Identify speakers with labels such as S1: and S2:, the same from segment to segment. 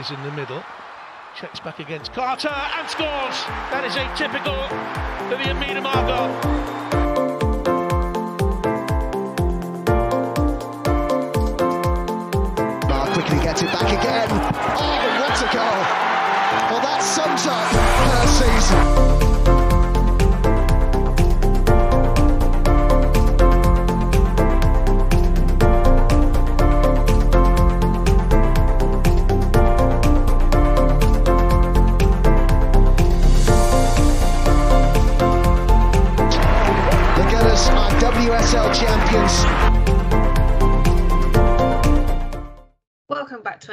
S1: In the middle. Checks back against Carter and scores. That is atypical for the Amina Margot.
S2: Quickly gets it back again. Oh, what a goal! Well, that sums up her season.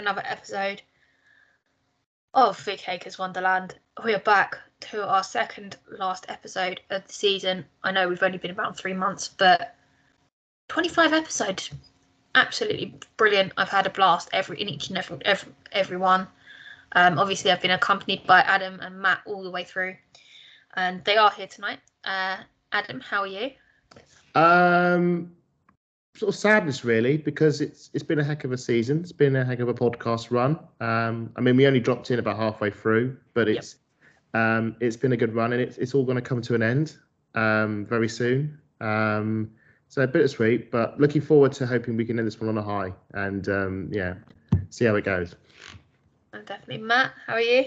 S3: Another episode of Vic Akers Wonderland. We are back to our second last episode of the season. I know we've only been around three months, but 25 episodes. Absolutely brilliant. I've had a blast every in each and every every, every one. Um, obviously, I've been accompanied by Adam and Matt all the way through, and they are here tonight. Uh, Adam, how are you?
S4: Um, sort of sadness really because it's it's been a heck of a season. It's been a heck of a podcast run. Um, I mean we only dropped in about halfway through, but
S3: Yep.
S4: it's um it's been a good run and it's it's all going to come to an end um very soon. Um, so bittersweet, but looking forward to hoping we can end this one on a high and um yeah, see how it goes.
S3: I'm definitely Matt, how are you?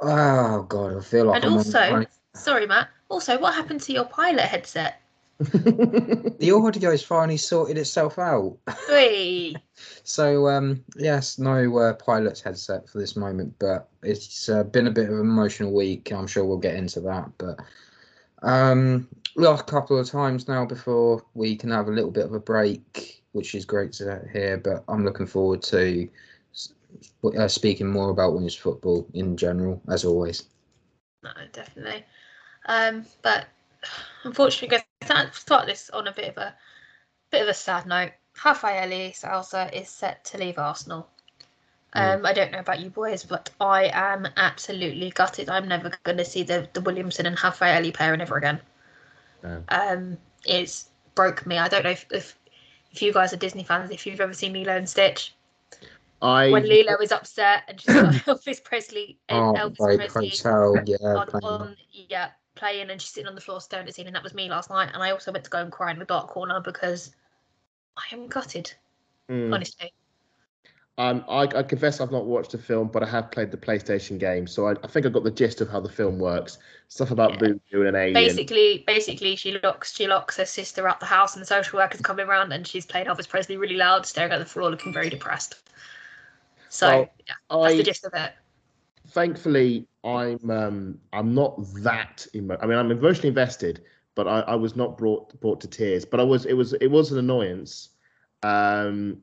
S5: Oh god, I feel like
S3: And
S5: I'm
S3: also,
S5: on
S3: sorry Matt. Also, what happened to your pilot headset?
S5: The audio's finally sorted itself out. So um yes, no uh, pilot's headset for this moment, but it's uh, been a bit of an emotional week. I'm sure we'll get into that, but um last couple of times now before we can have a little bit of a break, which is great to hear. But I'm looking forward to uh, speaking more about women's football in general, as always.
S3: No, definitely. Um, but unfortunately, we're start this on a bit of a bit of a sad note. Rafaelle Souza is set to leave Arsenal. Um, I don't know about you boys, but I am absolutely gutted. I'm never going to see the, the Williamson and Rafaelle pairing ever again.
S4: No.
S3: Um, it's broke me. I don't know if, if if you guys are Disney fans, if you've ever seen Lilo and Stitch.
S4: I
S3: When Lilo is upset and she's got Elvis Presley and
S5: Oh,
S3: Elvis Presley
S5: Hotel, yeah,
S3: on, on yeah playing and she's sitting on the floor staring at the ceiling. That was me last night, and I also went to go and cry in the dark corner because I am gutted,
S4: Mm.
S3: honestly.
S4: Um, I, I confess I've not watched the film, but I have played the PlayStation game, so I, I think I got the gist of how the film works. Stuff about
S3: Yeah.
S4: voodoo and an alien.
S3: Basically, basically, she locks she locks her sister out the house, and the social worker's coming around, and she's playing Elvis Presley really loud, staring at the floor, looking very depressed. So
S4: Well,
S3: yeah, that's
S4: I
S3: the gist of it.
S4: Thankfully I'm um, I'm not that emo- I mean I'm emotionally invested, but I, I was not brought brought to tears. But I was it was it was an annoyance. Um,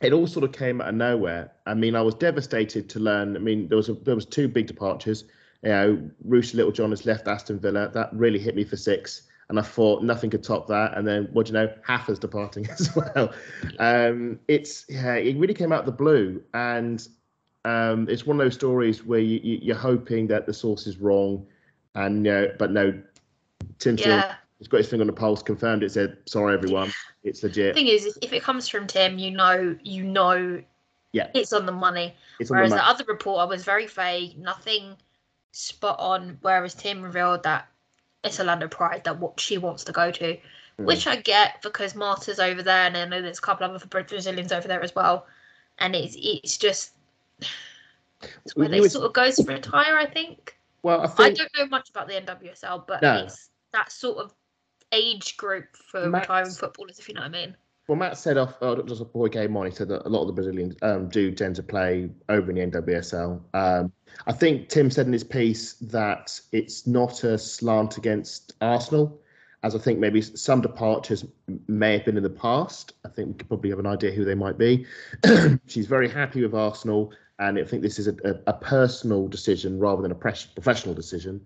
S4: it all sort of came out of nowhere. I mean, I was devastated to learn. I mean, there was a, there was two big departures. You know, Ruesha Littlejohn has left Aston Villa. That really hit me for six. And I thought nothing could top that. And then, what do you know? Haffer's departing as well. Um, it's yeah, it really came out of the blue, and um, it's one of those stories where you, you, you're hoping that the source is wrong, and no, but no, Tim
S3: Yeah.
S4: has got his finger on the pulse, confirmed it, said sorry everyone, it's legit."
S3: The thing is, if it comes from Tim, you know, you know,
S4: Yeah.
S3: it's on the money.
S4: On the
S3: Whereas the other reporter was very vague, nothing spot on. Whereas Tim revealed that it's Orlando Pride that what she wants to go to,
S4: Hmm.
S3: which I get because Marta's over there, and I know there's a couple of other Brazilians over there as well. And it's it's just it's where they sort of goes to retire. I think.
S4: well, I
S3: I don't know much about the NWSL, but
S4: No.
S3: it's that sort of age group for retiring footballers, if you know what I mean.
S4: Well, Matt said off uh, just before he came on, he said that a lot of the Brazilians um, do tend to play over in the NWSL. Um, I think Tim said in his piece that it's not a slant against Arsenal, as I think maybe some departures may have been in the past. I think we could probably have an idea who they might be. She's very happy with Arsenal, and I think this is a, a, a personal decision rather than a pres- professional decision.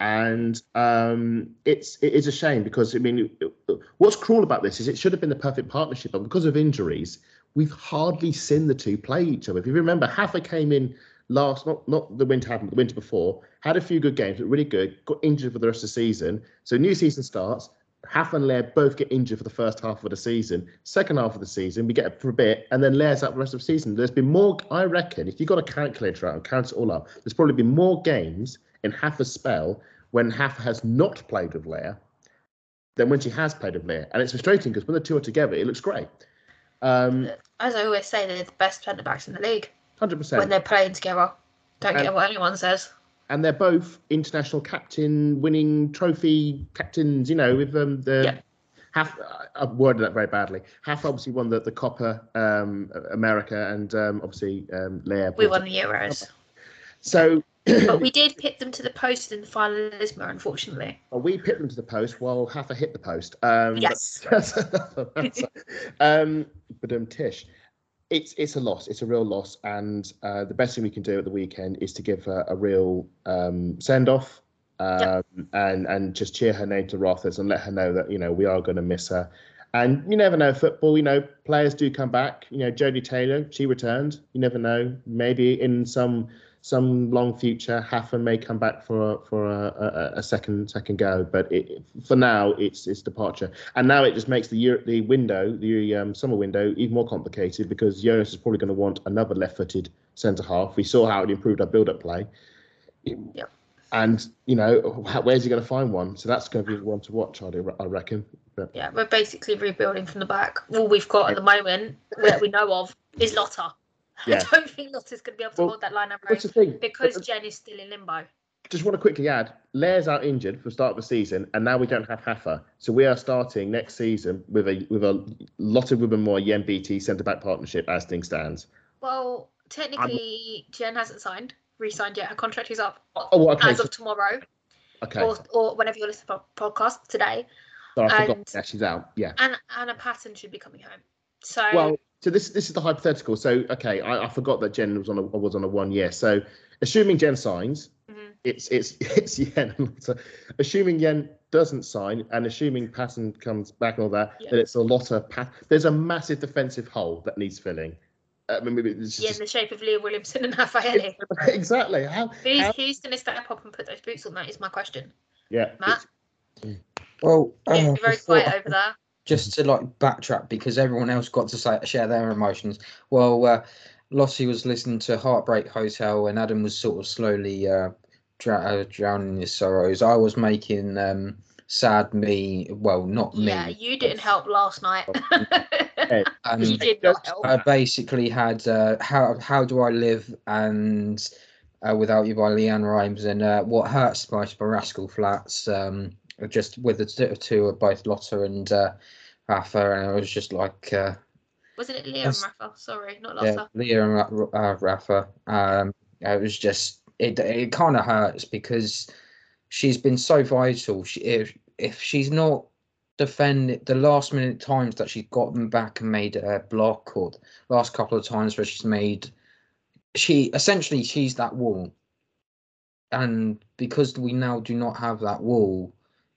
S4: And um, it's it is a shame because I mean, what's cruel about this is it should have been the perfect partnership, but because of injuries, we've hardly seen the two play each other. If you remember, Haffa came in last, not not the winter happened, but the winter before, had a few good games, but really good, got injured for the rest of the season. So new season starts, Half and Lair both get injured for the first half of the season. Second half of the season, we get it for a bit, and then Lair's out the rest of the season. There's been more, I reckon, if you've got a calculator out and count it all up, there's probably been more games in half a spell when half has not played with Lair than when she has played with Lair. And it's frustrating because when the two are together, it looks great. Um,
S3: As I always say, they're the best centre backs in the league
S4: 100%.
S3: when they're playing together. Don't
S4: And-
S3: care what anyone says.
S4: And they're both international captain winning trophy captains you know with um, the
S3: Yeah.
S4: half I've worded that very badly half obviously won the, the Copa um, america and um, obviously um, Leah
S3: We won the Euros.
S4: so
S3: but we did pit them to the post in the final Lismore, unfortunately.
S4: well, we picked them to the post while Hafa hit the post um
S3: Yes.
S4: that's, um but um tish it's it's a loss. It's a real loss, and uh, the best thing we can do at the weekend is to give her a real um, send off, um,
S3: Yep.
S4: and and just cheer her name to Rothers and let her know that you know we are going to miss her. And you never know football. You know players do come back. You know Jodie Taylor, she returned. You never know. Maybe in some some long future, Haffa may come back for a, for a, a, a second second go. But it, for now, it's it's departure, and now it just makes the Euro, the window, the um, summer window, even more complicated because Jonas is probably going to want another left-footed centre half. We saw how it improved our build-up play.
S3: Yep.
S4: And you know, where's he going to find one? So that's going to be one to watch, I I reckon. But
S3: Yeah, we're basically rebuilding from the back. All we've got at the moment that we know of is Lotte.
S4: Yeah.
S3: I don't think Lotte's going to be able to
S4: Well,
S3: hold that line up
S4: what's the thing?
S3: because uh, uh, Jen is still in limbo.
S4: just want to quickly add, Lair's out injured for the start of the season, and now we don't have Haffa. So we are starting next season with a with a lot of Wubben-Moy Yen Beattie centre back partnership as things stands.
S3: Well, technically, Jen hasn't signed, re-signed yet. Her contract is up
S4: Oh, okay.
S3: as of tomorrow,
S4: okay.
S3: or, or whenever you listen to the podcast today.
S4: So I forgot.
S3: and-
S4: Yeah, she's out. Yeah.
S3: And Anna Patten should be coming home. So
S4: Well, so this this is the hypothetical. So okay, I, I forgot that Jen was on a was on a one year. So assuming Jen signs,
S3: Mhm.
S4: it's it's it's Yen. So assuming Yen doesn't sign and assuming Patten comes back and all that,
S3: Yeah.
S4: then it's a lot of Pat. There's a massive defensive hole that needs filling. I mean, maybe it's
S3: yeah, in the shape of Leah Williamson and Rafaelle.
S4: exactly. How,
S3: Who's,
S4: how
S3: who's going to step up and put those boots on? That is my question.
S4: yeah,
S3: Matt?
S5: Well,
S3: Yeah,
S5: uh,
S3: you're very
S5: before-
S3: quiet over there.
S5: Just to like backtrack because everyone else got to say, share their emotions. Well, uh, Lottie was listening to Heartbreak Hotel, and Adam was sort of slowly uh, dra- uh, drowning his sorrows. I was making um, sad me. Well, not me.
S3: Yeah, you didn't help last night.
S5: And
S3: you did not help.
S5: I basically had uh, how how do I live and uh, without you by LeAnn Rimes and uh, what hurts by by Rascal Flatts. Um, just with the t- two of both Lotte and uh, Rafa, and I was just like. Uh,
S3: Wasn't it Leah and Rafa? Sorry, not Lotte.
S5: yeah,
S3: Lotte.
S5: Leah and uh, Rafa. Um, it was just it. It kind of hurts because she's been so vital. She, if if she's not defended the last minute times that she's gotten back and made a block, or the last couple of times where she's made, she essentially she's that wall. And because we now do not have that wall,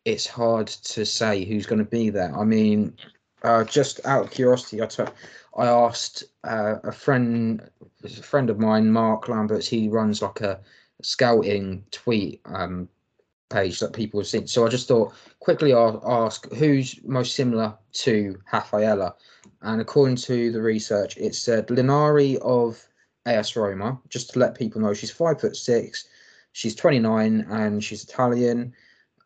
S5: it's hard to say who's going to be there. I mean, uh, just out of curiosity, I I asked uh, a friend, a friend of mine, Mark Lamberts. He runs like a scouting tweet um, page that people have seen. So I just thought quickly a- ask who's most similar to Rafaelle, and according to the research, it said Linari of AS Roma. Just to let people know, she's five foot six, she's 29, and she's Italian.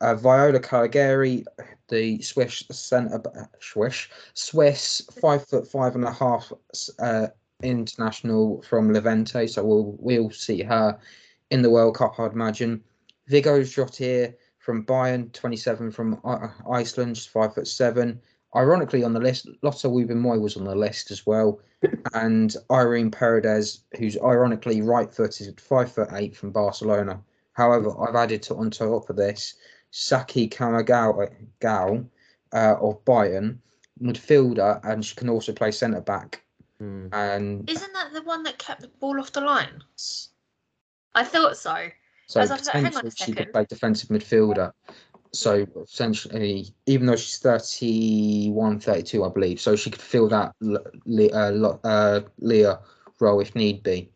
S5: Uh, Viola Caligari, the Swiss centre, Swiss, Swiss, five foot five and a half uh, international from Levante. So we'll we'll see her in the World Cup, I'd imagine. Viggósdóttir from Bayern, 27 from I- Iceland, five foot seven. Ironically, on the list, Lotte Moy was on the list as well, and Irene Paredes, who's ironically right-footed, five foot eight from Barcelona. However, I've added to on top of this Saki Kamagawa Gal uh, of Bayern, midfielder, and she can also play centre back.
S4: Hmm.
S5: And
S3: Isn't that the one that kept the ball off the line? I thought so.
S5: so
S3: I was like, hang on a
S5: she could
S3: second.
S5: play defensive midfielder. So essentially, even though she's 31, 32, I believe, so she could fill that L- uh, uh, Leah role if need be.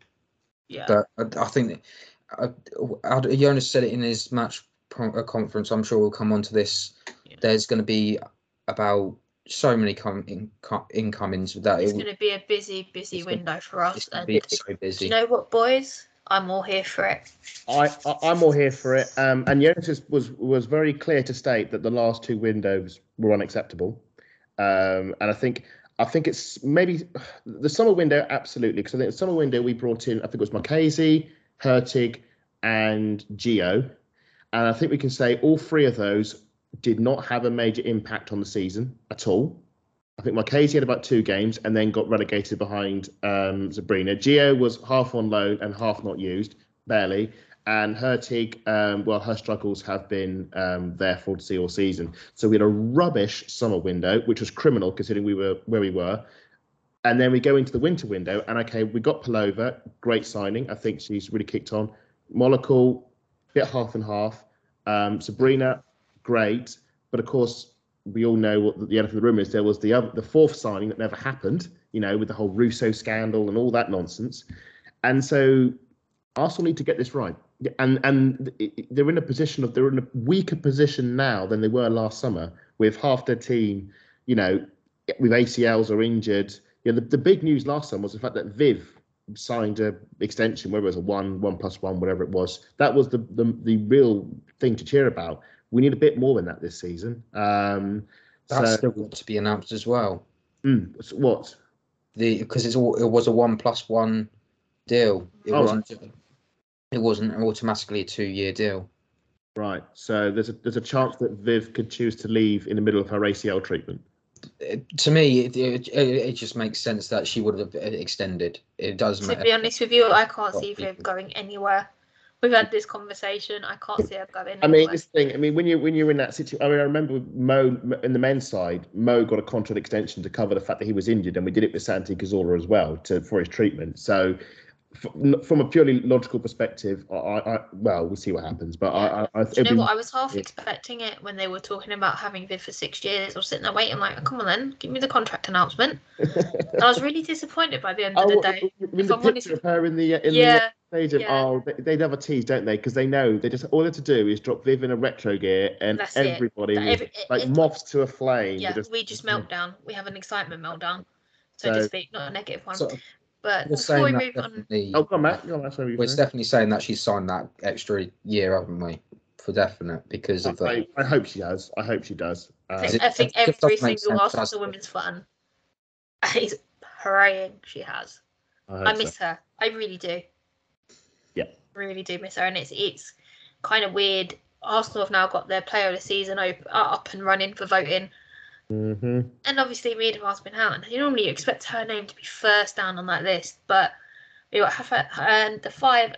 S3: Yeah.
S5: But I, I think uh, uh, Jonas said it in his match pro- a conference. I'm sure we'll come on to this.
S3: Yeah.
S5: There's going to be about so many com- in- co- incomings that
S3: It's
S5: it,
S3: going to be a busy, busy
S5: It's gonna-
S3: window for us.
S5: it's going
S3: And
S5: to be
S3: do
S5: so busy.
S3: you know what, boys? I'm all here for it.
S4: I, I I'm all here for it. Um, and Jonas was was very clear to state that the last two windows were unacceptable. Um, and I think I think it's maybe the summer window absolutely because I think the summer window we brought in I think it was Marckese, Hurtig, and Gio, and I think we can say all three of those did not have a major impact on the season at all. I think Marckese had about two games and then got relegated behind um, Sabrina. Gio was half on loan and half not used, barely. And Hurtig, um, well, her struggles have been um, there for to see all season. So we had a rubbish summer window, which was criminal considering we were where we were. And then we go into the winter window, and okay, we got Pelova, great signing. I think she's really kicked on. Molecule, bit half and half. Um, Sabrina, great. But of course, we all know what the elephant in the room is. There was the other, the fourth signing that never happened, you know, with the whole Russo scandal and all that nonsense. And so Arsenal need to get this right. And and they're in a position of they're in a weaker position now than they were last summer with half their team, you know, with ACLs or injured. You know, the, the big news last summer was the fact that Viv signed a extension, whether it was a one, one plus one, whatever it was. That was the the, the real thing to cheer about. We need a bit more than that this season. Um,
S5: That's
S4: so,
S5: still got to be announced as well.
S4: mm, what?
S5: The because it's all it was a one plus one deal. It
S4: Oh,
S5: wasn't. It wasn't automatically a two year deal.
S4: Right. So there's a there's a chance that Viv could choose to leave in the middle of her ACL treatment.
S5: It- to me, it, it, it just makes sense that she would have extended. It does
S3: To
S5: matter.
S3: be honest with you, I can't see
S5: Well,
S3: Viv going anywhere. We've had this conversation. I can't see her going
S4: I mean, this thing. I mean, when you when you're in that situation, I mean, I remember Mo in the men's side. Mo got a contract extension to cover the fact that he was injured, and we did it with Santi Cazorla as well to for his treatment. So, f- from a purely logical perspective, I, I well, we'll see what happens. But I, I, I
S3: you know what? I was half
S4: yeah.
S3: expecting it when they were talking about having Viv for six years. I was sitting there waiting, like, come on then, give me the contract announcement. I was really disappointed by the end of
S4: Oh,
S3: the day.
S4: in
S3: if
S4: the
S3: I'm honest
S4: of her in the in
S3: Yeah,
S4: the stadium.
S3: yeah.
S4: Oh, they, they'd have a tease, don't they? Because they know they just all they have to do is drop Viv in a retro gear, and
S3: That's
S4: everybody
S3: every- it-
S4: like
S3: it-
S4: moths to a flame.
S3: yeah,
S4: just-
S3: we just melt down. We have an excitement meltdown, so,
S4: So-
S3: to speak, not a negative one.
S5: So
S3: but
S5: we're
S3: before we
S5: saying
S3: move
S5: that
S3: on,
S5: definitely.
S4: Oh, go on, Matt. Go on, Matt. Sorry,
S5: We're
S4: first.
S5: definitely saying that she's signed that extra year, haven't we? For definite, because of
S4: I,
S5: the.
S4: I hope she does. I hope she does.
S3: I
S4: Uh,
S3: think, I think
S5: it
S3: every
S5: doesn't make
S3: single
S5: sense,
S3: Arsenal
S5: does it?
S3: women's fan is praying she has.
S4: hope
S3: I
S4: so.
S3: miss her. I really do.
S4: Yeah.
S3: Really do miss her, and it's it's kind of weird. Arsenal have now got their player of the season op- up and running for voting,
S4: Mhm.
S3: and obviously Miedema's been out. And you normally expect her name to be first down on that list, but we got Rafa- and the five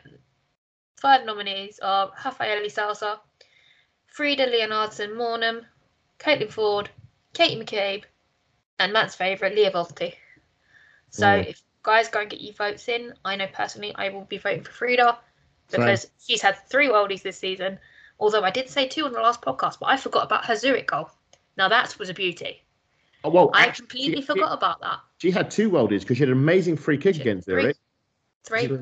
S3: five nominees are Rafaelle Souza, Frida Leonhardsen Maanum, Caitlin Foord, Katie McCabe, and Matt's favourite Lia Wälti. So
S4: Mm.
S3: if guys go and get your votes in, I know personally I will be voting for Frida
S4: Same.
S3: because she's had three worldies this season. Although I did say two on the last podcast, but I forgot about her Zurich goal. Now that was a beauty.
S4: Oh, well,
S3: I
S4: actually,
S3: completely
S4: she-
S3: forgot about that.
S4: She had two worldies because she had an amazing free kick
S3: She-
S4: against
S3: three.
S4: Zurich.
S3: Three.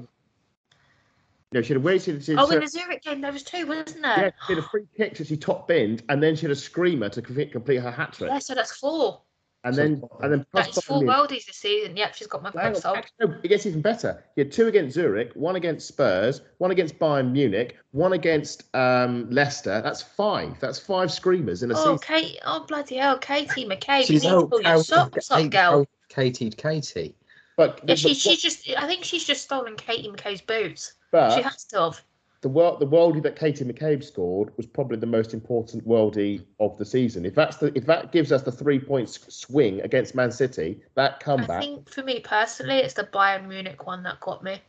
S4: No, she had a wasted. She,
S3: Oh, in the Zurich game there was two, wasn't there?
S4: yeah, she had a free kick that she top binned, and then she had a screamer to complete, complete her hat trick.
S3: Yeah, so that's four.
S4: And
S5: So-
S4: then and then plus
S3: That's four
S4: Bayern Munich-
S3: worldies this season. Yep, she's got my
S4: Hang
S3: vote sold.
S4: no, it gets even better. You had two against Zurich, one against Spurs, one against Bayern Munich, one against um, Leicester. That's five. That's five screamers in a
S3: Oh,
S4: season.
S3: Kate! Oh, bloody hell, Katie McCabe! You
S5: She's
S3: need to
S5: out.
S3: pull your socks up, girl.
S5: Katie, Katie.
S4: But
S3: Yeah,
S4: the,
S3: she,
S4: the-
S3: she's just. I think she's just stolen Katie McCabe's boots.
S4: but
S3: she has to have.
S4: The world the worldie that Katie McCabe scored was probably the most important worldie of the season. If that's the if that gives us the three points swing against Man City, that comeback.
S3: I think for me personally, it's the Bayern Munich one that got me.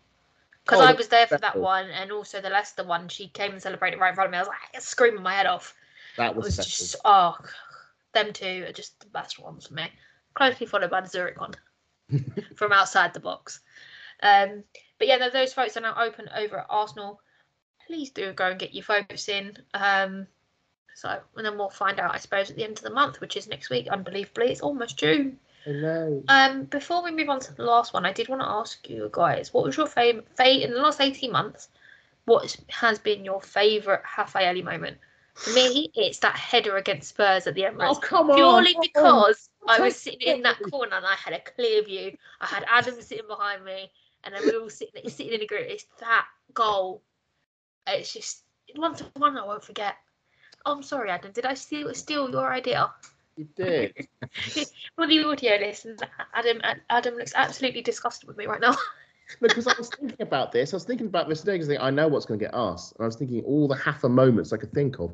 S3: Because
S4: Oh,
S3: I was there for that one, and also the Leicester one. She came and celebrated right in front of me. I was like screaming my head off.
S4: that was,
S3: was just oh, them two are just the best ones for me. Closely followed by the Zurich one from outside the box. Um, but yeah, those votes are now open over at Arsenal. Please do go and get your votes in. Um, so and then we'll find out, I suppose, at the end of the month, which is next week. Unbelievably, it's almost June.
S4: Know.
S3: Um, before we move on to the last one, I did want to ask you guys, what was your favorite fa- in the last eighteen months? What has been your favorite Rafaelle moment? For me, it's that header against Spurs at the Emirates.
S4: Oh come on!
S3: Purely
S4: come on.
S3: because I was sitting in that corner and I had a clear view. I had Adam sitting behind me, and then we were all sitting sitting in a group. It's that goal. It's just one to one. I won't forget. Oh, I'm sorry, Adam. Did I steal steal your idea?
S4: You did.
S3: For the audio listeners, Adam Adam looks absolutely disgusted with me right now.
S4: because I was thinking about this. I was thinking about this today because I know what's going to get asked, and I was thinking all the half a moments I could think of.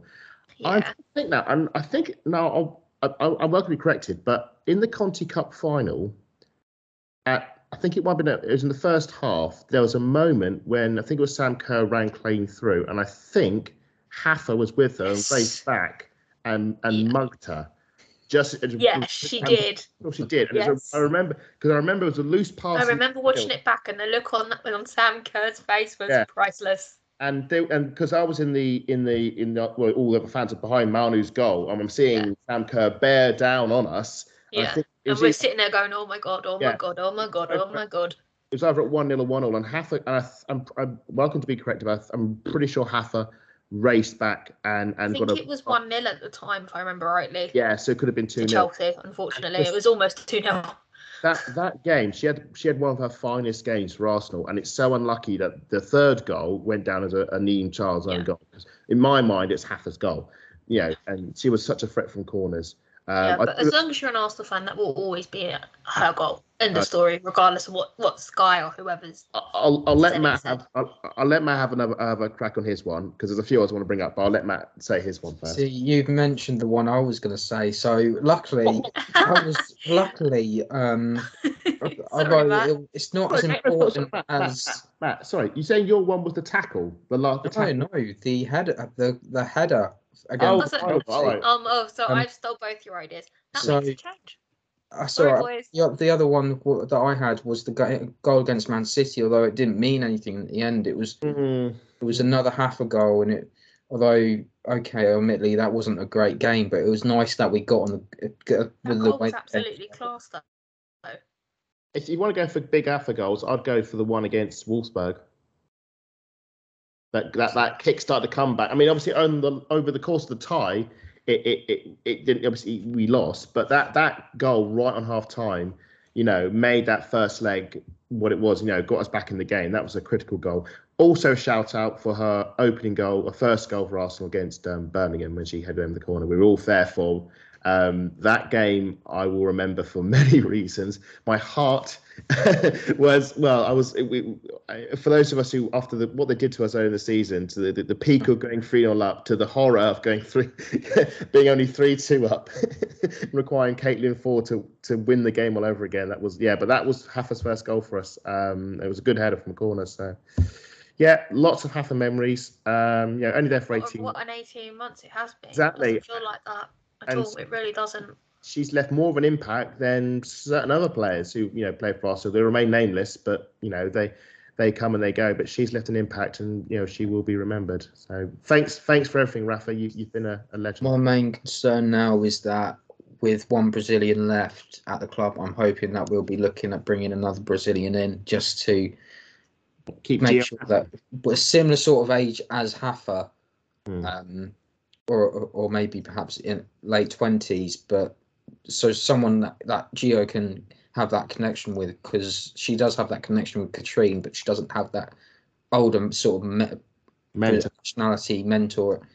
S4: I think now, and I think now I'll, I, I- I'm welcome to be corrected, but in the Conti Cup final, at I think it might have been it was in the first half. There was a moment when I think it was Sam Kerr ran clean through, and I think Haffer was with her and raced back and and
S3: Yeah.
S4: mugged her. Just
S3: Yes, she did.
S4: Well, she did. And
S3: Yes.
S4: a, I remember because I remember it was a loose pass.
S3: I remember watching it back, and the look on on Sam Kerr's face was
S4: Yeah.
S3: priceless.
S4: and they, and because I was in the in the in the well, all the fans are behind Manu's goal, and I'm seeing
S3: Yeah.
S4: Sam Kerr bear down on us. and I
S3: Yeah.
S4: think
S3: And we're
S4: either,
S3: sitting there going, "Oh my god! Oh my god! Oh my god! Oh my god!"
S4: it was either at one 0 or one 0 and Haffer and I, th- I'm, I'm welcome to be corrected. but I'm pretty sure Haffer raced back and
S3: I
S4: and
S3: think
S4: got a
S3: it was oh. one 0 at the time, if I remember rightly.
S4: yeah, so it could have been two 0
S3: Chelsea, unfortunately, it was almost two 0
S4: That that game, she had she had one of her finest games for Arsenal, and it's so unlucky that the third goal went down as a, a Niamh Charles' own
S3: Yeah.
S4: goal. 'Cause in my mind, it's Haffer's goal, you know, and she was such a threat from corners. Um,
S3: Yeah, but
S4: do-
S3: as long as you're an Arsenal fan, that will always be her goal. End of
S4: Right.
S3: story, regardless of what what Sky or whoever's.
S4: I'll, I'll let Matt
S3: said.
S4: have I'll, I'll let Matt have another have a crack on his one because there's a few I want to bring up, but I'll let Matt say his one first.
S5: See, you've mentioned the one I was going to say. So luckily, I was luckily. Um,
S3: Sorry,
S5: although
S3: Matt.
S5: it, it's not as
S4: Sorry, Matt,
S5: important
S4: Matt, Matt,
S5: as.
S4: Matt, Matt, sorry, you saying your one was the tackle, the last the
S5: No,
S4: tackle?
S5: no, the header, the the header
S4: Oh,
S5: against.
S3: Was it-
S4: oh, all right.
S3: Um. Oh, so
S5: Um,
S3: I've stole both your ideas. That
S5: so-
S3: makes a change.
S5: Uh,
S3: Sorry,
S5: sorry,
S3: boys.
S5: yeah, the other one w- that I had was the go- goal against Man City. Although it didn't mean anything at the end, it was
S4: Mm,
S5: it was another half a goal, and it. Although okay, admittedly that wasn't a great game, but it was nice that we got on the uh,
S3: That
S5: with the
S3: goal
S5: way
S3: was absolutely class, though.
S4: if you want to go for big alpha goals, I'd go for the one against Wolfsburg. That that that kick-started the comeback. I mean, obviously, on the over the course of the tie, it it, it, it didn't obviously we lost, but that that goal right on half time, you know, made that first leg what it was. You know, got us back in the game. That was a critical goal. Also, shout out for her opening goal, a first goal for Arsenal against um, Birmingham when she headed over the corner. We were all there for um, that game. I will remember for many reasons. My heart was well. I was we, I, for those of us who after the what they did to us earlier in the season, to the, the, the peak of going three 0 up, to the horror of going three, being only three two up, requiring Caitlin Foord to to win the game all over again. That was yeah, but that was Haffer's first goal for us. Um, it was a good header from a corner. So yeah, lots of Haffer memories. Um, yeah, only there for eighteen.
S3: what an 18 months it has been.
S4: Exactly.
S3: It feel like that at
S4: And-
S3: all. It really doesn't.
S4: she's left more of an impact than certain other players who you know play for Arsenal. They remain nameless, but you know they they come and they go. But she's left an impact, and you know she will be remembered. So thanks, thanks for everything, Rafa. You, you've been a, a legend.
S5: My main concern now is that with one Brazilian left at the club, I'm hoping that we'll be looking at bringing another Brazilian in just to
S4: Keep
S5: make
S4: Gio
S5: sure that but a similar sort of age as Hafa,
S4: Hmm.
S5: um, or, or or maybe perhaps in late twenties, but so someone that, that Gio can have that connection with because she does have that connection with Kathrine, but she doesn't have that older sort of me-
S4: mentor.
S5: personality mentor,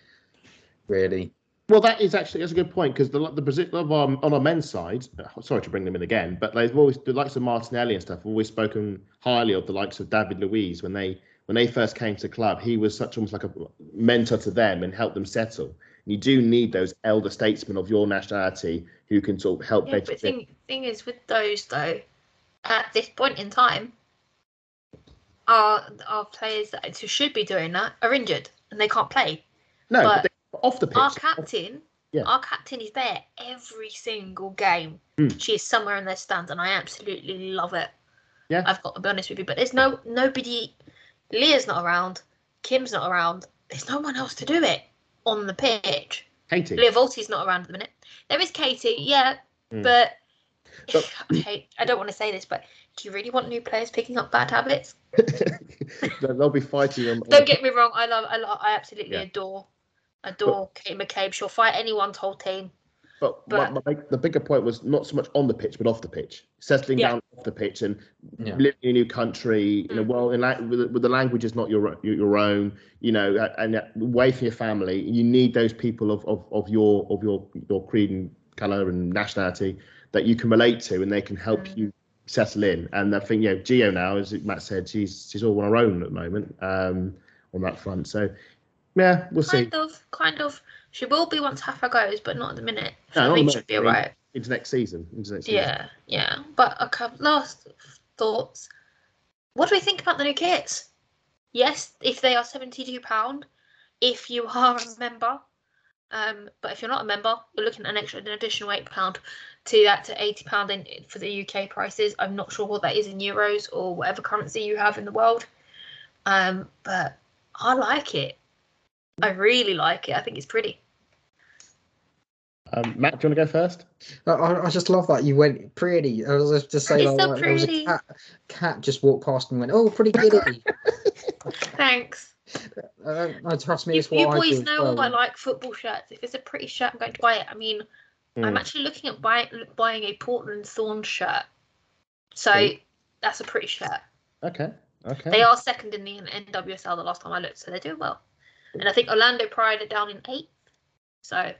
S5: really.
S4: Well, that is actually that's a good point because the the Brazil of our, on our men's side. uh, Sorry to bring them in again, but they've always the likes of Martinelli and stuff have always spoken highly of the likes of David Luiz when they when they first came to the club. He was such almost like a mentor to them and helped them settle. And you do need those elder statesmen of your nationality who can sort of help.
S3: Yeah, but thing thing is with those though, at this point in time, our our players that should be doing that are injured and they can't play.
S4: no,
S3: but
S4: but off the pitch.
S3: Our captain,
S4: Yeah.
S3: our captain is there every single game.
S4: Mm.
S3: She is somewhere in their stands, and I absolutely love it.
S4: Yeah.
S3: I've got to be honest with you, but there's no nobody. Leah's not around. Kim's not around. There's no one else to do it on the pitch.
S4: Katie.
S3: Lia Wälti's not around at the minute. There is Katie, yeah,
S4: Mm.
S3: but,
S4: But-
S3: okay, I don't want to say this, but do you really want new players picking up bad habits?
S4: They'll be fighting on.
S3: Don't get me wrong. I love. I love. I absolutely
S4: Yeah.
S3: adore adore Katie McCabe. She'll fight anyone's whole team.
S4: But,
S3: But-
S4: my, my, the bigger point was not so much on the pitch, but off the pitch, settling
S3: Yeah.
S4: down off the pitch and
S5: Yeah.
S4: living in a new country. You know,
S3: Mm.
S4: well, in la- with, with the language is not your your, your own. You know, and away from your family, you need those people of, of, of your of your your creed and colour and nationality that you can relate to, and they can help
S3: Mm.
S4: you settle in. And I think you know, Gio now, as Matt said, she's she's all on her own at the moment um, on that front. So yeah, we'll see.
S3: Kind of, kind of. She will be once Hafa goes, but not at the minute. So
S4: No,
S3: I think she'll be
S4: minute. I mean,
S3: alright.
S4: Into next season. Into next season.
S3: Yeah, yeah. But a couple last thoughts. What do we think about the new kits? Yes, if they are seventy-two pound, if you are a member. Um, but if you're not a member, you're looking at an extra, an additional eight pound to that to eighty pound in for the UK prices. I'm not sure what that is in euros or whatever currency you have in the world. Um, but I like it. I really like it. I think it's pretty.
S4: Um, Matt, do you want to go first?
S5: I- I, I just love that you went pretty. I was just saying, say
S3: It's
S5: like,
S3: so
S5: like, there was a
S3: pretty.
S5: cat, cat just walked past and went, "Oh, pretty giddy."
S3: Thanks.
S5: uh, trust me,
S3: You,
S5: it's what
S3: you
S5: I
S3: boys
S5: do
S3: know
S5: well.
S3: I like football shirts. If it's a pretty shirt, I'm going to buy it. I mean, I'm
S4: Hmm.
S3: actually looking at buy, buying a Portland Thorns shirt. So
S4: Cool.
S3: that's a pretty shirt.
S4: Okay. Okay.
S3: They are second in the NWSL the last time I looked, so they're doing well. And I think Orlando Pride are down in eighth. So,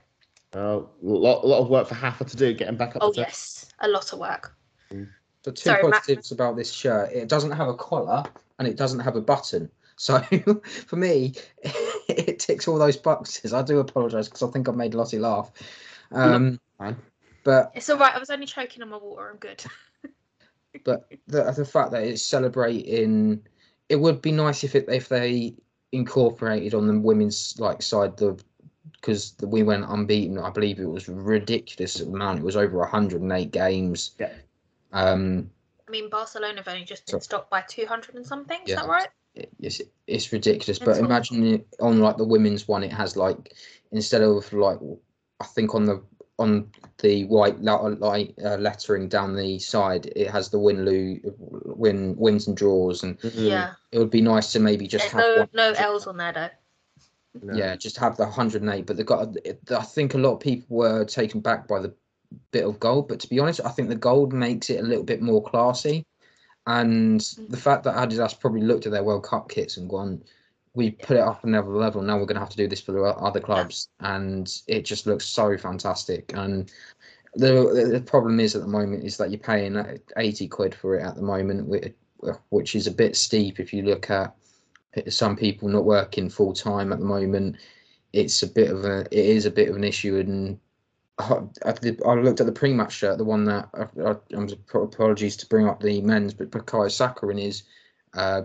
S4: Oh, a lot, a lot of work for Haffa to do getting back up.
S3: oh yes, a lot of work.
S5: The two
S3: Sorry, Matt.
S5: positives about this shirt: it doesn't have a collar and it doesn't have a button. So for me, it ticks all those boxes. I do apologise because I think I've made Lottie laugh. Um,
S4: Fine.
S5: but
S3: It's all right. I was only choking on my water. I'm good.
S5: but the the fact that it's celebrating, it would be nice if it if they incorporated on the women's like side the because we went unbeaten. I believe it was ridiculous amount. It was over 108 games.
S4: Yeah.
S5: Um,
S3: I mean, Barcelona have only just been stopped by 200 and something. Is
S5: Yeah.
S3: that right?
S5: it- it's it's ridiculous. But imagine it on like the women's one, it has like instead of like I think on the on the white la- light uh, lettering down the side, it has the win lose win wins and draws, and
S3: Yeah.
S5: it would be nice to maybe just
S3: There's
S5: have
S3: no
S5: one,
S3: no L's on there though.
S4: No.
S5: yeah, just have the 108. But they got I think a lot of people were taken back by the bit of gold, but to be honest, I think the gold makes it a little bit more classy. And mm. the fact that Adidas probably looked at their World Cup kits and gone, we put it up another level. Now we're going to have to do this for the other clubs, and it just looks so fantastic. And the the problem is at the moment is that you're paying 80 quid for it at the moment, uh, which is a bit steep if you look at some people not working full time at the moment. It's a bit of a it is a bit of an issue and. I, I did- I looked at the pre-match shirt, the one that I, I'm apologies to bring up the men's, but Bukayo Saka in his uh,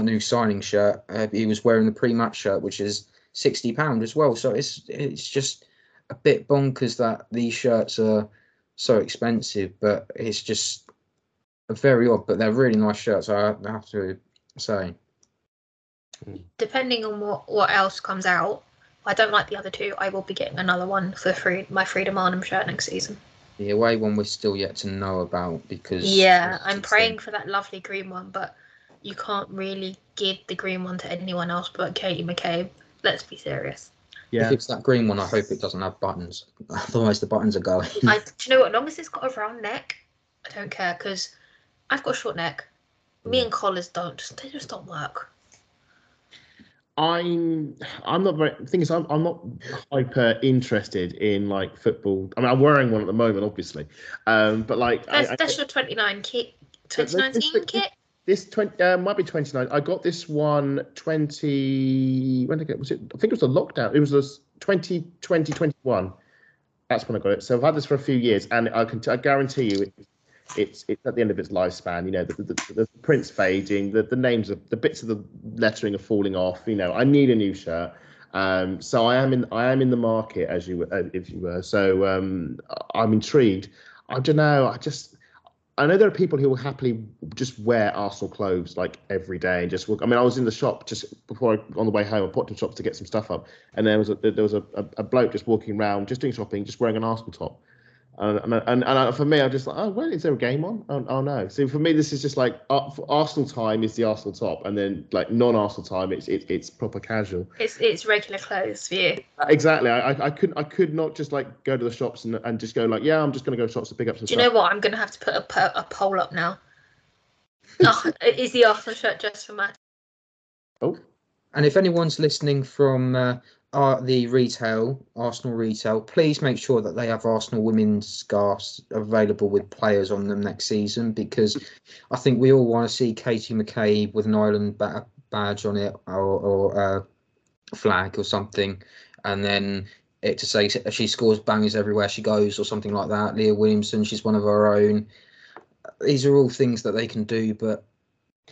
S5: new signing shirt, uh, he was wearing the pre-match shirt, which is sixty pound as well. So it's it's just a bit bonkers that these shirts are so expensive, but it's just very odd. But they're really nice shirts. I have to say.
S3: Depending on what what else comes out, I don't like the other two. I will be getting another one for free my Frida Maanum shirt next season.
S5: The away one we're still yet to know about because
S3: Yeah, I'm praying for that lovely green one, but you can't really give the green one to anyone else but Katie McCabe. Let's be serious.
S4: Yeah.
S5: If it's that green one, I hope it doesn't have buttons. Otherwise, the buttons are going.
S3: I, do you know what? As long as it's got a round neck, I don't care because I've got a short neck. Me
S5: Mm.
S3: and collars don't. They just don't work.
S4: I'm I'm not very thing is I'm I'm not hyper interested in like football. I mean I'm wearing one at the moment, obviously. Um but like I-
S3: That's,
S4: I-
S3: your 29 kit,
S4: But this- this-
S3: 2019 kit.
S4: this 20 uh, might be 29. I got this one 20 when did I get was it I think it was the lockdown. It was this 2020 21. That's when I got it. So I've had this for a few years and I can t- I guarantee you it, it's it's at the end of its lifespan. You know, the, the, the, the print's fading, the, the names of the bits of the lettering are falling off. You know, I need a new shirt. Um, so I am in I am in the market as you were, uh, if you were. So um, I'm intrigued. I don't know. I just I know there are people who will happily just wear Arsenal clothes like every day and just. I mean, I was in the shop just before I, on the way home. I popped in shops to get some stuff up, and there was a there was a, a, a bloke just walking around, just doing shopping, just wearing an Arsenal top. And, and, and, and for me, I'm just like, oh, well, is there a game on? Oh, oh no. So for me, this is just like uh, for Arsenal time is the Arsenal top, and then like non-Arsenal time, it's it, it's proper casual.
S3: It's it's regular clothes for you.
S4: Exactly. I, I I could I could not just like go to the shops and, and just go like, yeah, I'm just gonna go to shops to pick up some
S3: Do you
S4: stuff.
S3: know what? I'm going to have to put a, po- a poll up now. oh, is the Arsenal shirt just for Matt?
S4: Oh,
S5: And if anyone's listening from uh, uh, the retail, Arsenal retail, please make sure that they have Arsenal women's scarves available with players on them next season because I think we all want to see Katie McCabe with an Ireland ba- badge on it or, or a flag or something. And then it to say she scores bangers everywhere she goes or something like that. Leah Williamson, she's one of our own. These are all things that they can do, but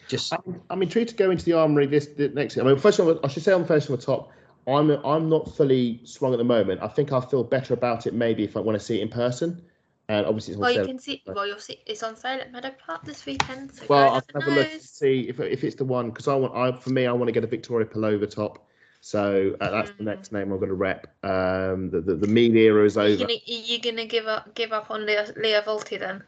S5: just
S4: I'm, I'm intrigued to go into the armory this, this next. I mean, first of all, I should say on first from the top. I'm I'm not fully swung at the moment. I think I'll feel better about it maybe if I want to see it in person. And obviously, it's on
S3: Well, you can see. Well, you'll see. It's on sale at Meadow Park this weekend. So
S4: Well, I'll
S3: have a
S4: look and see if if it's the one because I want I for me I want to get a Victoria Pelova top. So uh, that's the
S3: Mm.
S4: next name I'm going to rep. Um, the, the the mean era is
S3: over. you
S4: over.
S3: gonna, you gonna give up give up on Leah, Lia Wälti then?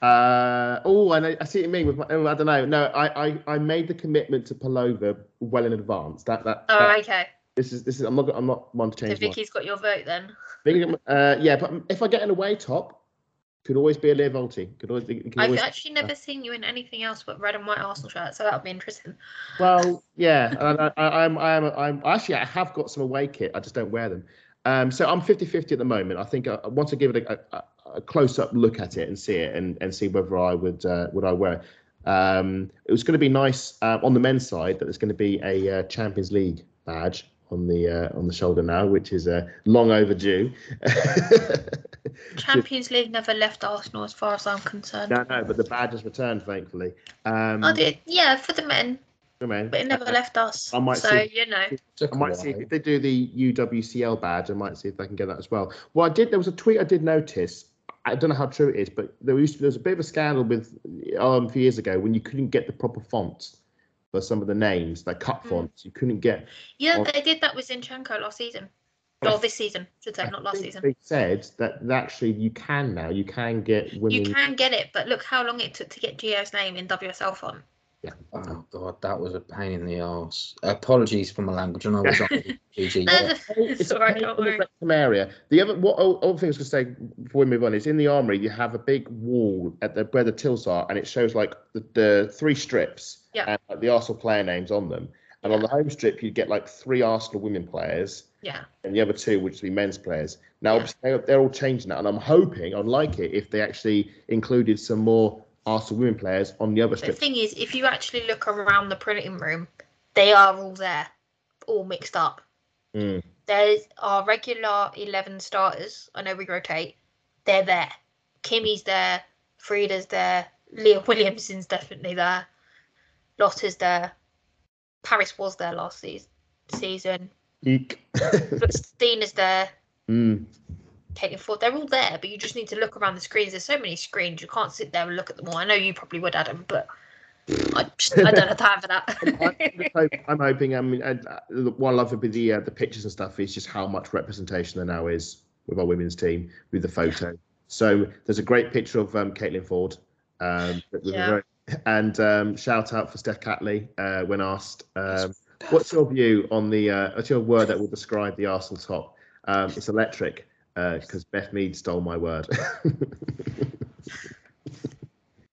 S4: Uh, oh, I know, I see what you mean with my, oh, I don't know. No, I, I, I made the commitment to Pelova well in advance. That that,
S3: Oh,
S4: that-
S3: okay.
S4: This is this is I'm not I'm not one to
S3: So
S4: change. mine.
S3: Vicky's got your vote then.
S4: Thinking, uh, yeah, but if I get an away top, could always be a Lia Wälti. Could always, can
S3: I've
S4: always
S3: actually never seen you in anything else but red and white Arsenal shirts, so that would be interesting.
S4: Well, yeah, I, I, I'm, I'm, I'm actually I have got some away kit. I just don't wear them. Um, so I'm 50-50 at the moment. I think I, I want to give it a, a, a close-up look at it and see it and, and see whether I would uh, would I wear it. Um, it was going to be nice uh, on the men's side that there's going to be a uh, Champions League badge on the uh, on the shoulder now, which is uh, long overdue.
S3: Champions League never left Arsenal as far as I'm concerned.
S4: no, no, but the badge has returned, thankfully. Um,
S3: I did, yeah, for the men,
S4: I mean,
S3: but it never left us.
S4: I might
S3: so
S4: see-
S3: you know,
S5: took
S4: I
S5: a
S4: might see if they do the UWCL badge. I might see if they can get that as well. Well, I did. There was a tweet I did notice. I don't know how true it is, but there used to there was a bit of a scandal with um, a few years ago when you couldn't get the proper fonts for some of the names, like cut
S3: Mm.
S4: fonts. You couldn't get.
S3: yeah,
S4: Oh.
S3: they did that with Zinchenko last season. Or this season, should say,
S4: I
S3: not last season.
S4: They said that, that actually you can now. You can get women.
S3: You can get it, but look how long it took to get Gio's name in WSL font.
S5: Oh god, that was a pain in the arse. Apologies for my language. I know it's not PG.
S3: No,
S5: but
S3: it's
S4: It's a
S3: alright,
S4: pain
S3: don't
S4: in the rectum area. The other what o- other thing I was going to say before we move on is in the armory you have a big wall at the where the tills are, and it shows like the, the three strips
S3: Yeah.
S4: and like, the Arsenal player names on them. And on the home strip, you'd get like three Arsenal women players,
S3: Yeah.
S4: and the other two would be men's players. Now
S3: Yeah.
S4: obviously, they're, they're all changing that, and I'm hoping I'd like it if they actually included some more Arsenal women players on the other
S3: strip.
S4: The
S3: thing is, if you actually look around the printing room, they are all there, all mixed up.
S4: Mm.
S3: There's our regular 11 starters. I know we rotate. They're there. Kimmy's there. Frida's there. Leah Williamson's definitely there. Lotte's there. Paris was there last season. season.
S4: Eek.
S3: Stina's there.
S4: Mm.
S3: Caitlin Foord. They're all there, but you just need to look around the screens. There's so many screens. You can't sit there and look at them all. I know you probably would, Adam, but I, just, I don't have time for
S4: I'm,
S3: that.
S4: I'm hoping. I mean, uh, uh, what I love about the uh, the pictures and stuff is just how much representation there now is with our women's team with the photo. So there's a great picture of um, Caitlin Foord. Um,
S3: Yeah.
S4: very- and um, shout out for Steph Catley uh, when asked, um, "What's your view on the? Uh, what's your word that will describe the Arsenal top?" Um, it's electric Uh, because Beth Mead stole my word.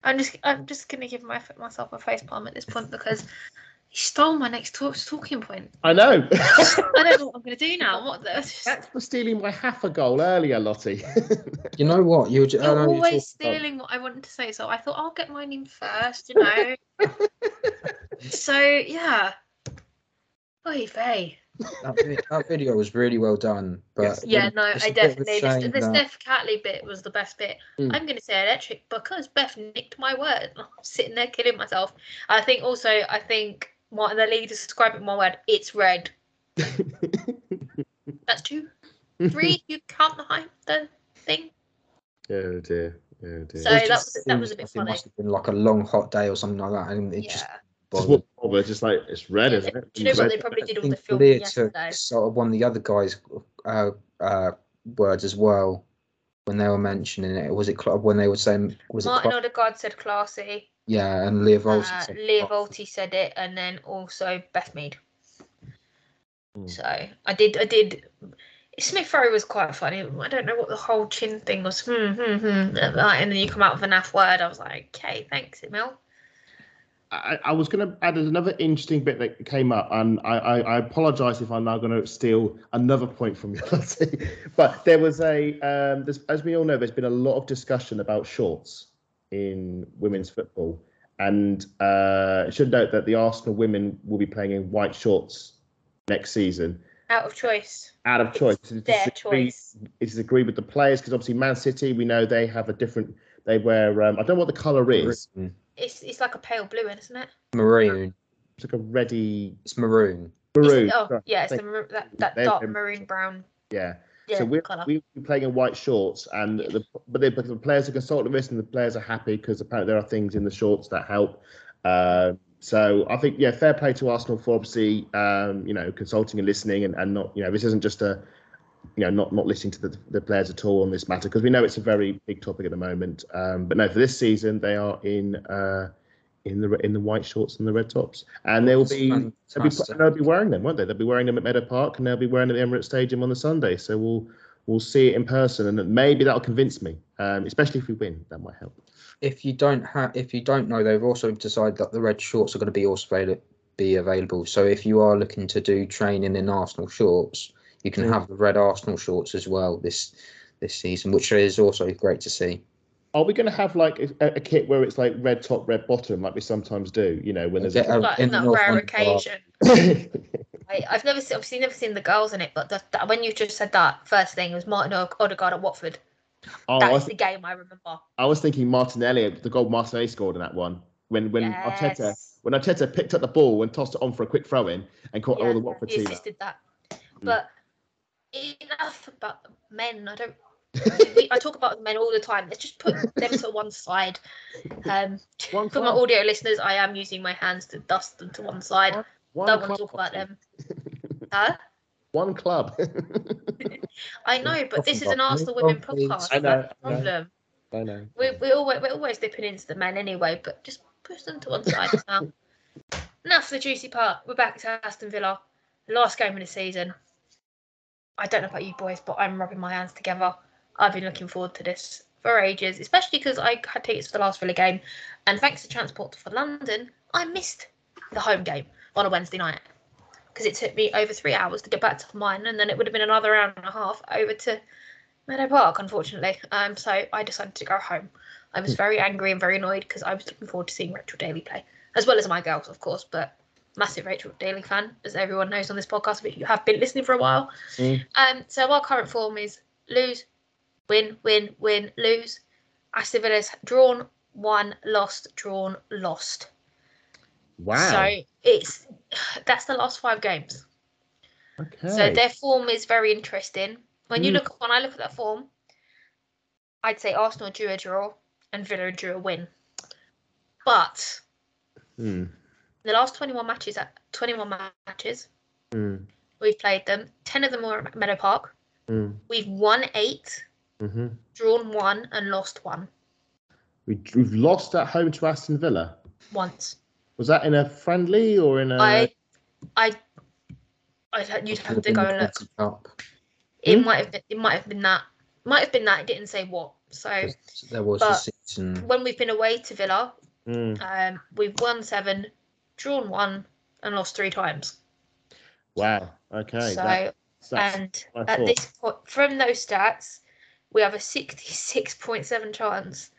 S3: I'm just I'm just gonna give my, myself a face palm at this point because he stole my next talk, talking point.
S4: I know.
S3: I don't know what I'm gonna do now. What the?
S4: That's for stealing my half a goal earlier, Lottie.
S5: You know what? You're, ju- I
S3: You're
S5: know you're
S3: always
S5: talking about-
S3: stealing what I wanted to say, so I thought I'll get mine in first, you know. so yeah. Oy vey.
S5: That, vi- that video was really well done, but
S4: Yes.
S3: Yeah, no,
S5: it's
S3: I
S5: a bit of a
S3: definitely the,
S5: shame
S3: the Steph Catley bit was the best bit.
S4: Mm.
S3: I'm gonna say electric because Beth nicked my word. I'm sitting there killing myself. I think also I think what the lead describe it in one word. It's red. That's two, three. you count the height, the thing.
S4: oh dear. Oh dear.
S3: So that was- that was a bit funny.
S5: It must have been like a long hot day or something like that, and it
S3: Yeah.
S4: Just
S5: bothered.
S4: what bother, just like it's red,
S3: Yeah,
S4: isn't it?
S3: Do you know what they probably did
S5: I
S3: all the
S5: think
S3: filming
S5: took
S3: yesterday?
S5: sort of one of the other guys' uh, uh, words as well. when they were mentioning it. Was it Cl- when they were saying was
S3: Martin
S5: it? Cl-
S3: Odegaard said classy.
S5: yeah, and Leah
S3: Uh,
S5: Wälti. said
S3: Leah
S5: classy.
S3: Wälti said it, and then also Beth Mead.
S4: Hmm.
S3: So I did. I did. Smith Rowe was quite funny. I don't know what the whole chin thing was. Hmm, hmm, hmm. And then you come out with an F word. I was like, okay, thanks, Emil.
S4: I, I was going to add another interesting bit that came up, and I, I, I apologise if I'm now going to steal another point from you, Lottie. but there was a, um, there's, as we all know, there's been a lot of discussion about shorts in women's football, and uh, I should note that the Arsenal women will be playing in white shorts next season,
S3: Out of choice.
S4: out of choice. This is
S3: Their
S4: agreed-
S3: choice.
S4: This is agreed with the players because obviously Man City, we know they have a different. They wear. Um, I don't know what the colour is.
S5: Maroon.
S3: It's it's like a pale blue, one, isn't it?
S5: Maroon.
S4: It's like a reddy
S5: It's maroon.
S3: It's-
S4: maroon.
S3: oh,
S4: sorry.
S3: yeah, it's the,
S4: Thank-
S3: mar- that, that dark
S4: they're-
S3: maroon brown.
S4: Yeah.
S3: Yeah,
S4: so we're,
S3: colour.
S4: we're playing in white shorts, and the but the, but the players are consulting this, and the players are happy because apparently there are things in the shorts that help. Um, so I think yeah, fair play to Arsenal for obviously um, you know consulting and listening, and, and not you know this isn't just a you know not not listening to the, the players at all on this matter because we know it's a very big topic at the moment. Um, but no, for this season they are in uh, in the in the white shorts and the red tops, and they will be. They'll be, they'll be wearing them, won't they? They'll be wearing them at Meadow Park, and they'll be wearing them at the Emirates Stadium on the Sunday. So we'll we'll see it in person, and maybe that'll convince me. Um, especially if we win, that might help.
S5: If you don't have, if you don't know, they've also decided that the red shorts are going to be also avail- be available. So if you are looking to do training in Arsenal shorts, you can
S4: Mm.
S5: have the red Arsenal shorts as well this this season, which is also great to see.
S4: Are we going to have like a, a kit where it's like red top, red bottom, like we sometimes do? You know, when there's
S5: Yeah,
S4: a.
S3: Like,
S5: in
S3: that
S5: North
S3: rare
S5: London
S3: occasion. I, I've never seen, obviously never seen the girls in it, but the, that, when you just said that, first thing was Martin O- Odegaard at Watford.
S4: oh,
S3: That's
S4: was,
S3: the game I remember.
S4: I was thinking Martinelli, the goal Martinelli scored in that one. When when Arteta when Arteta picked up the ball and tossed it on for a quick throw in and caught all the Watford team. out.
S3: assisted that.
S4: Mm.
S3: But enough about the men. I don't. I talk about men all the time. Let's just put them to one side. Um,
S4: One
S3: for my audio listeners, I am using my hands to dust them to one side.
S4: One
S3: don't want to talk about them. Huh?
S4: One club.
S3: I know, but this is an Arsenal
S5: me,
S3: women podcast.
S4: I know,
S3: That's the
S4: I know.
S3: problem.
S4: I know.
S3: We we always we're always dipping into the men anyway, but just push them to one side now. Now for the juicy part. We're back to Aston Villa, last game of the season. I don't know about you boys, but I'm rubbing my hands together. I've been looking forward to this for ages, especially because I had tickets for the last Villa game, and thanks to Transport for London, I missed the home game on a Wednesday night because it took me over three hours to get back to mine, and then it would have been another hour and a half over to Meadow Park, unfortunately. Um, so I decided to go home. I was very angry and very annoyed because I was looking forward to seeing Rachel Daly play, as well as my girls, of course. But massive Rachel Daly fan, as everyone knows on this podcast, if you have been listening for a while.
S4: Mm.
S3: Um, so our current form is lose, win, win, win, lose. Aston Villa's drawn, won, lost, drawn, lost.
S4: Wow.
S3: So it's that's the last five games.
S4: okay.
S3: So their form is very interesting. When you
S4: Mm.
S3: look when I look at that form, I'd say Arsenal drew a draw and Villa drew a win. But
S4: Hmm.
S3: The last 21 matches at 21 matches
S4: Hmm.
S3: we've played them 10 of them were at meadow park
S4: Hmm.
S3: we've won eight
S4: Mm-hmm.
S3: drawn one and lost one
S4: We, we've lost at home to Aston Villa.
S3: once
S4: Was that in a friendly or in a?
S3: i i I'd, you'd have to go and look
S5: Up.
S3: it
S4: Hmm?
S3: might have been it might have been that might have been that it didn't say what so
S5: There was a season.
S3: when we've been away to villa
S4: Hmm.
S3: Um, we've won seven, drawn one, and lost three times.
S4: Wow. Okay.
S3: so,
S4: that-
S3: and at this point, from those stats, we have a sixty-six point seven chance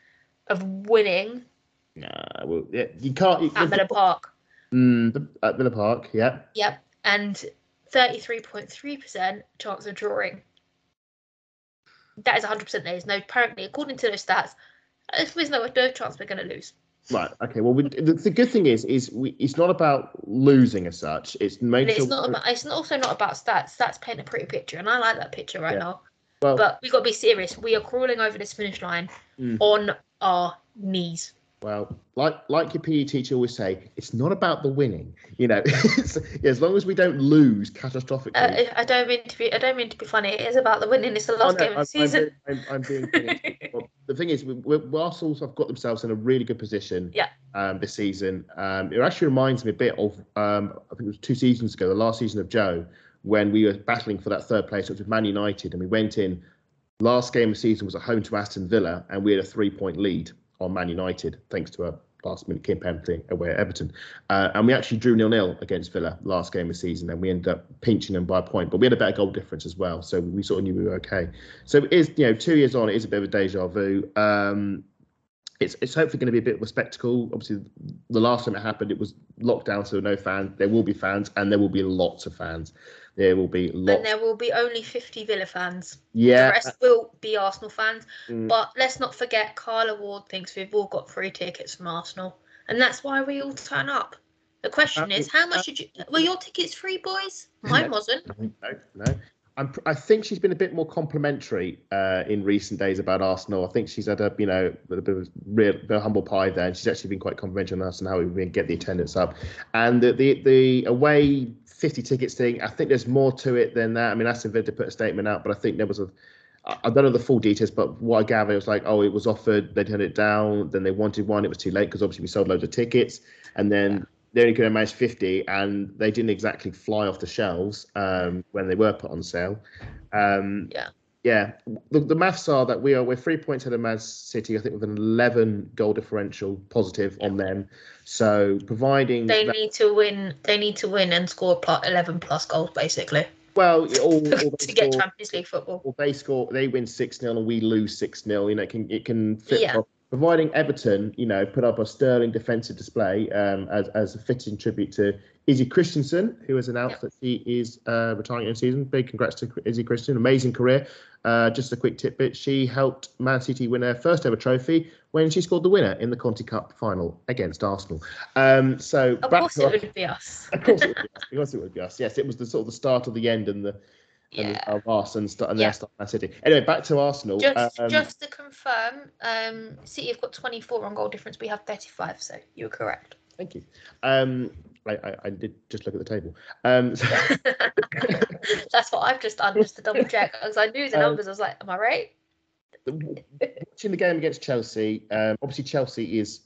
S3: of winning
S4: Nah, well, yeah, you can't. You,
S3: at Miller Park.
S4: Mm, at Villa Park. Yeah.
S3: Yep, and thirty-three point three percent chance of drawing. That is hundred percent. There is no apparently, according to those stats, there's no no chance we're going to lose.
S4: Right. Okay. Well, we, the, the good thing is, is we, it's not about losing as such. It's making
S3: it's
S4: sure.
S3: not about. It's also not about stats. Stats paint a pretty picture, and I like that picture right
S4: Yeah.
S3: now.
S4: well,
S3: But we got to be serious. We are crawling over this finish line
S4: Mm.
S3: on our knees.
S4: Well, like like your PE teacher always say, it's not about the winning. You know, as long as we don't lose catastrophically.
S3: Uh, I don't mean to be. I don't mean to be funny. It is about the winning. It's the
S4: Oh,
S3: last
S4: no,
S3: game of
S4: I'm-
S3: the season.
S4: I'm, I'm, I'm being well, the thing is, we, we, Arsenal have got themselves in a really good position.
S3: Yeah.
S4: Um, this season, um, it actually reminds me a bit of um, I think it was two seasons ago, the last season of Joe, when we were battling for that third place, which was Man United, and we went in. Last game of the season was at home to Aston Villa, and we had a three-point lead on Man United thanks to a last-minute Kim penalty away at Everton. Uh, and we actually drew nil-nil against Villa last game of the season, and we ended up pinching them by a point. But we had a better goal difference as well, so we sort of knew we were okay. So it is, you know, two years on, it is a bit of a deja vu. Um, it's it's hopefully going to be a bit of a spectacle. Obviously, the last time it happened, it was lockdown, so no fans. There will be fans, and there will be lots of fans. There will be lots.
S3: and there will be only 50 Villa fans.
S4: yeah,
S3: The rest will be Arsenal fans.
S4: Mm.
S3: But let's not forget, Carla Ward thinks we've all got free tickets from Arsenal, and that's why we all turn up. The question is, how much did you? Were your tickets free, boys? Mine wasn't.
S4: No, no. I'm, I think she's been a bit more complimentary uh, in recent days about Arsenal. I think she's had a you know a bit of real bit of humble pie there, and she's actually been quite complimentary on us and how we can get the attendance up. And the the, the away 50 tickets thing, I think there's more to it than that. I mean, Aston Villa put a statement out, but I think there was a. I don't know the full details, but what I gather it was like, oh, it was offered, they turned it down, then they wanted one, it was too late because obviously we sold loads of tickets, and then they only could have managed 50, and they didn't exactly fly off the shelves um, when they were put on sale. Um,
S3: Yeah.
S4: Yeah, the, the maths are that we are we're three points ahead of Man City. I think with an 11 goal differential positive on them. So providing
S3: They
S4: that-
S3: need to win. They need to win and score plus 11 plus goals, basically,
S4: well, all, all
S3: to get
S4: score-
S3: Champions League football.
S4: or they score, they win six 0 and we lose six 0 You know, it can it can fit.
S3: Yeah.
S4: Providing Everton, you know, put up a sterling defensive display um, as as a fitting tribute to Izzy Christiansen, who has announced
S3: Yep.
S4: that she is uh, retiring in season. Big congrats to Izzy Christiansen, amazing career. Uh, just a quick tidbit: she helped Man City win their first ever trophy when she scored the winner in the Conti Cup final against Arsenal. Um, so
S3: Of course,
S4: to
S3: it would be us.
S4: of course, it would be us. Of course, it would be us. Yes, it was the sort of the start of the end and the and
S3: Yeah.
S4: of us and, st- and
S3: Yeah.
S4: start Man City. Anyway, back to Arsenal.
S3: Just,
S4: Um,
S3: just to confirm, um, City have got 24 on goal difference. We have 35, so you were correct.
S4: Thank you. Um, I, I, I did just look at the table. Um, so-
S3: That's what I've just done, just to double check. Because I knew the
S4: Um,
S3: numbers. I was like, am I right?
S4: watching the game against Chelsea, um, obviously Chelsea is,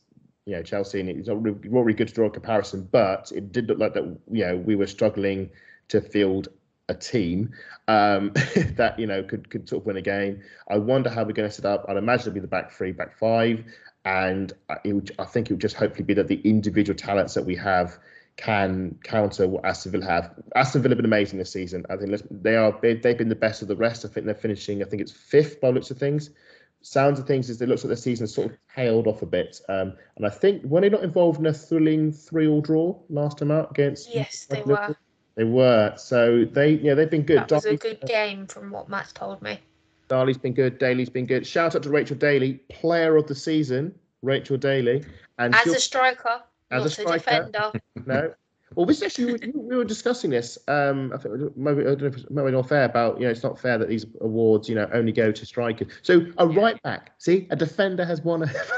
S4: you know, Chelsea, and it's not really, not really good to draw a comparison, but it did look like that, you know, we were struggling to field a team um, that you know could could sort of win a game. I wonder how we're going to set up. I'd imagine it'll be the back three, back five, and it would, I think it would just hopefully be that the individual talents that we have can counter what Aston Villa have. Aston Villa have been amazing this season. I think they are they, they've been the best of the rest. I think they're finishing. I think it's fifth by looks of things. Sounds of things is it looks like the season sort of tailed off a bit. Um, and I think were they not involved in a thrilling three-all draw last time out against?
S3: Yes, they
S4: Liverpool?
S3: were.
S4: They were. So they, yeah, they've been good.
S3: That was a good game from what Matt told me.
S4: Daly's been good. Daly's been good. Shout out to Rachel Daly, player of the season, Rachel Daly. And
S3: As a striker,
S4: As a
S3: not a,
S4: striker.
S3: defender.
S4: no. Well, this actually we, we were discussing this. Um, I think maybe I don't know if it's maybe not fair about you know it's not fair that these awards you know only go to strikers. So a right back, see, a defender has won. A,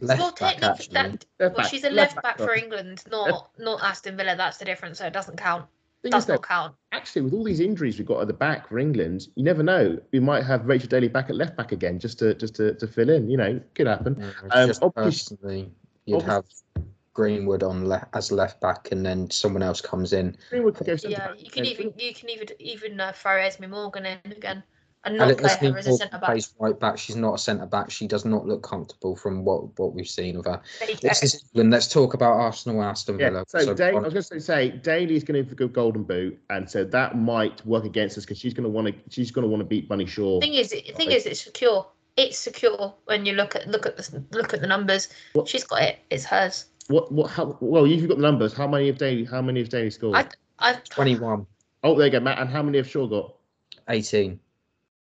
S5: Left
S3: well,
S5: back,
S3: technically,
S5: actually.
S3: that,
S4: Left
S3: well,
S4: back,
S3: she's a
S4: left
S3: left back for
S4: sorry.
S3: England, not not Aston Villa. That's the difference. So it doesn't count.
S4: Thing
S3: Does not count.
S4: actually, with all these injuries we've got at the back for England, you never know. We might have Rachel Daly back at left back again, just to just to, to fill in. You know, could happen.
S5: Yeah,
S4: Um,
S5: just
S4: obviously-
S5: personally, you'd have Greenwood on le- as left back, and then someone else comes in.
S4: Greenwood could go centre
S3: Yeah,
S4: back,
S3: you can even you can even even uh, throw Esme Morgan in again and
S5: And
S3: not play her as a centre back.
S5: plays right back. She's not a centre back. She does not look comfortable from what what we've seen of her. This is England. Let's talk about Arsenal and Aston
S4: Yeah,
S5: Villa.
S4: so, Da- I was going to say Daly's going to go golden boot, and so that might work against us because she's going to want to she's going to want to beat Bunny Shaw.
S3: thing is, the thing is, it's secure. It's secure when you look at look at the look at the numbers.
S4: What-
S3: She's got it. It's hers.
S4: What what? How, well, you've got the numbers. How many of Daly? How many of Daly scored?
S3: I I
S5: 21,
S4: Oh, there you go, Matt. And how many have Shaw got?
S5: 18.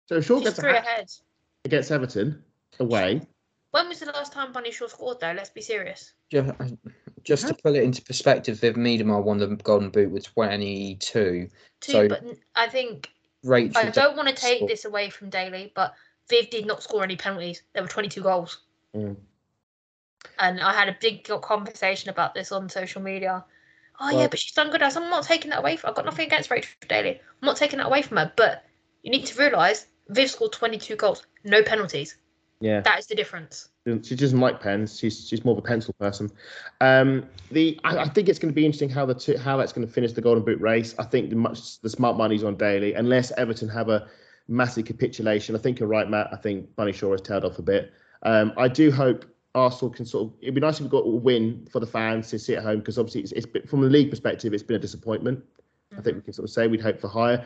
S4: So Shaw
S3: she's
S4: gets a
S3: three ahead.
S4: against Everton away.
S3: When was the last time Bunny Shaw scored though? Let's be serious.
S5: Ju- Just to put it into perspective, Viv Miedema won the Golden Boot with 22.
S3: Two,
S5: So-
S3: but n- I think
S5: Rachel,
S3: I don't want to take
S5: scored-
S3: this away from Daly, but Viv did not score any penalties. There were 22 goals.
S4: Mm.
S3: And I had a big conversation about this on social media. Oh yeah, but she's done good. As I'm not taking that away from. I've got nothing against Rachel Daly. I'm not taking that away from her. But you need to realise Viv scored 22 goals, no penalties.
S4: Yeah.
S3: That is the difference.
S4: She doesn't like pens. She's she's more of a pencil person. Um, the I, I think it's going to be interesting how the two, how that's going to finish the Golden Boot race. I think the much the smart money's on Daly, unless Everton have a massive capitulation. I think you're right, Matt. I think Bunny Shaw has tailed off a bit. Um, I do hope Arsenal can sort of. It'd be nice if we got a win for the fans to sit at home because obviously it's, it's been, from a league perspective, it's been a disappointment. I think we can sort of say we'd hope for higher.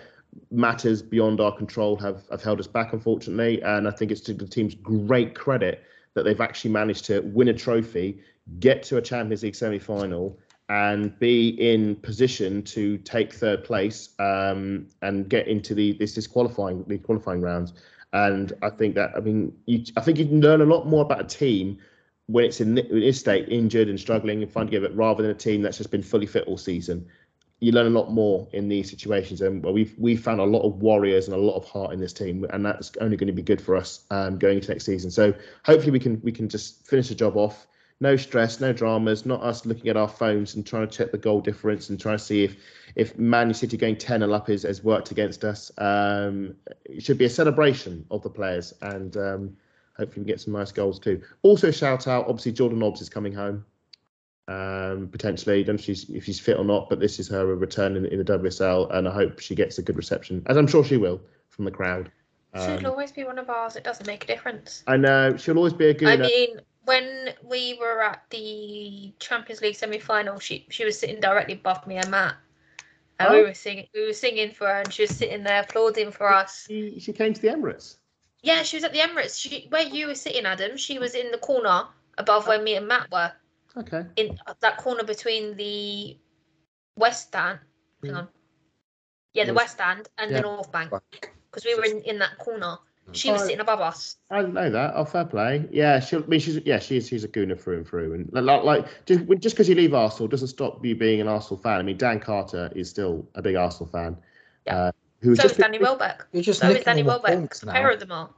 S4: Matters beyond our control have, have held us back, unfortunately. And I think it's to the team's great credit that they've actually managed to win a trophy, get to a Champions League semi final, and be in position to take third place um, and get into the this, this qualifying the qualifying rounds. And I think that I mean you, I think you can learn a lot more about a team when it's in, its state injured and struggling and finding it rather than a team that's just been fully fit all season you learn a lot more in these situations. And we've we've found a lot of warriors and a lot of heart in this team, and that's only going to be good for us um, going into next season. So hopefully we can we can just finish the job off. No stress, no dramas, not us looking at our phones and trying to check the goal difference and trying to see if if Man City going 10 0 up is, has worked against us. Um, it should be a celebration of the players and um, hopefully we get some nice goals too. Also, shout out obviously Jordan Nobbs is coming home um, potentially. Don't know if she's if she's fit or not, but this is her return in, in the WSL, and I hope she gets a good reception, as I'm sure she will from the crowd.
S3: She'll
S4: Um,
S3: always be one of ours. It doesn't make a difference.
S4: I know she'll always be a good.
S3: I mean, when we were at the Champions League semi-final, she she was sitting directly above me and Matt, and we
S4: Oh.
S3: were singing we were singing for her, and she was sitting there applauding for us.
S4: she, she came to the Emirates.
S3: Yeah, she was at the Emirates. She where you were sitting, Adam. She was in the corner above where me and Matt were,
S4: Okay.
S3: in that corner between the West Stand. Hang
S4: Mm.
S3: on. Yeah, the West Stand and
S4: Yeah.
S3: the North Bank, because we were in, in that corner. She was
S4: Oh.
S3: sitting above us.
S4: I didn't know that. Oh, fair play. Yeah, she. I mean, she's yeah, she is. She's a gooner through and through. And like, like just just because you leave Arsenal doesn't stop you being an Arsenal fan. I mean, Dan Carter is still a big Arsenal fan.
S3: Yeah.
S4: Uh, who
S3: So
S4: just
S3: is Danny Welbeck.
S5: You're just
S3: So is Danny Welbeck.
S5: points
S3: The pair of them are.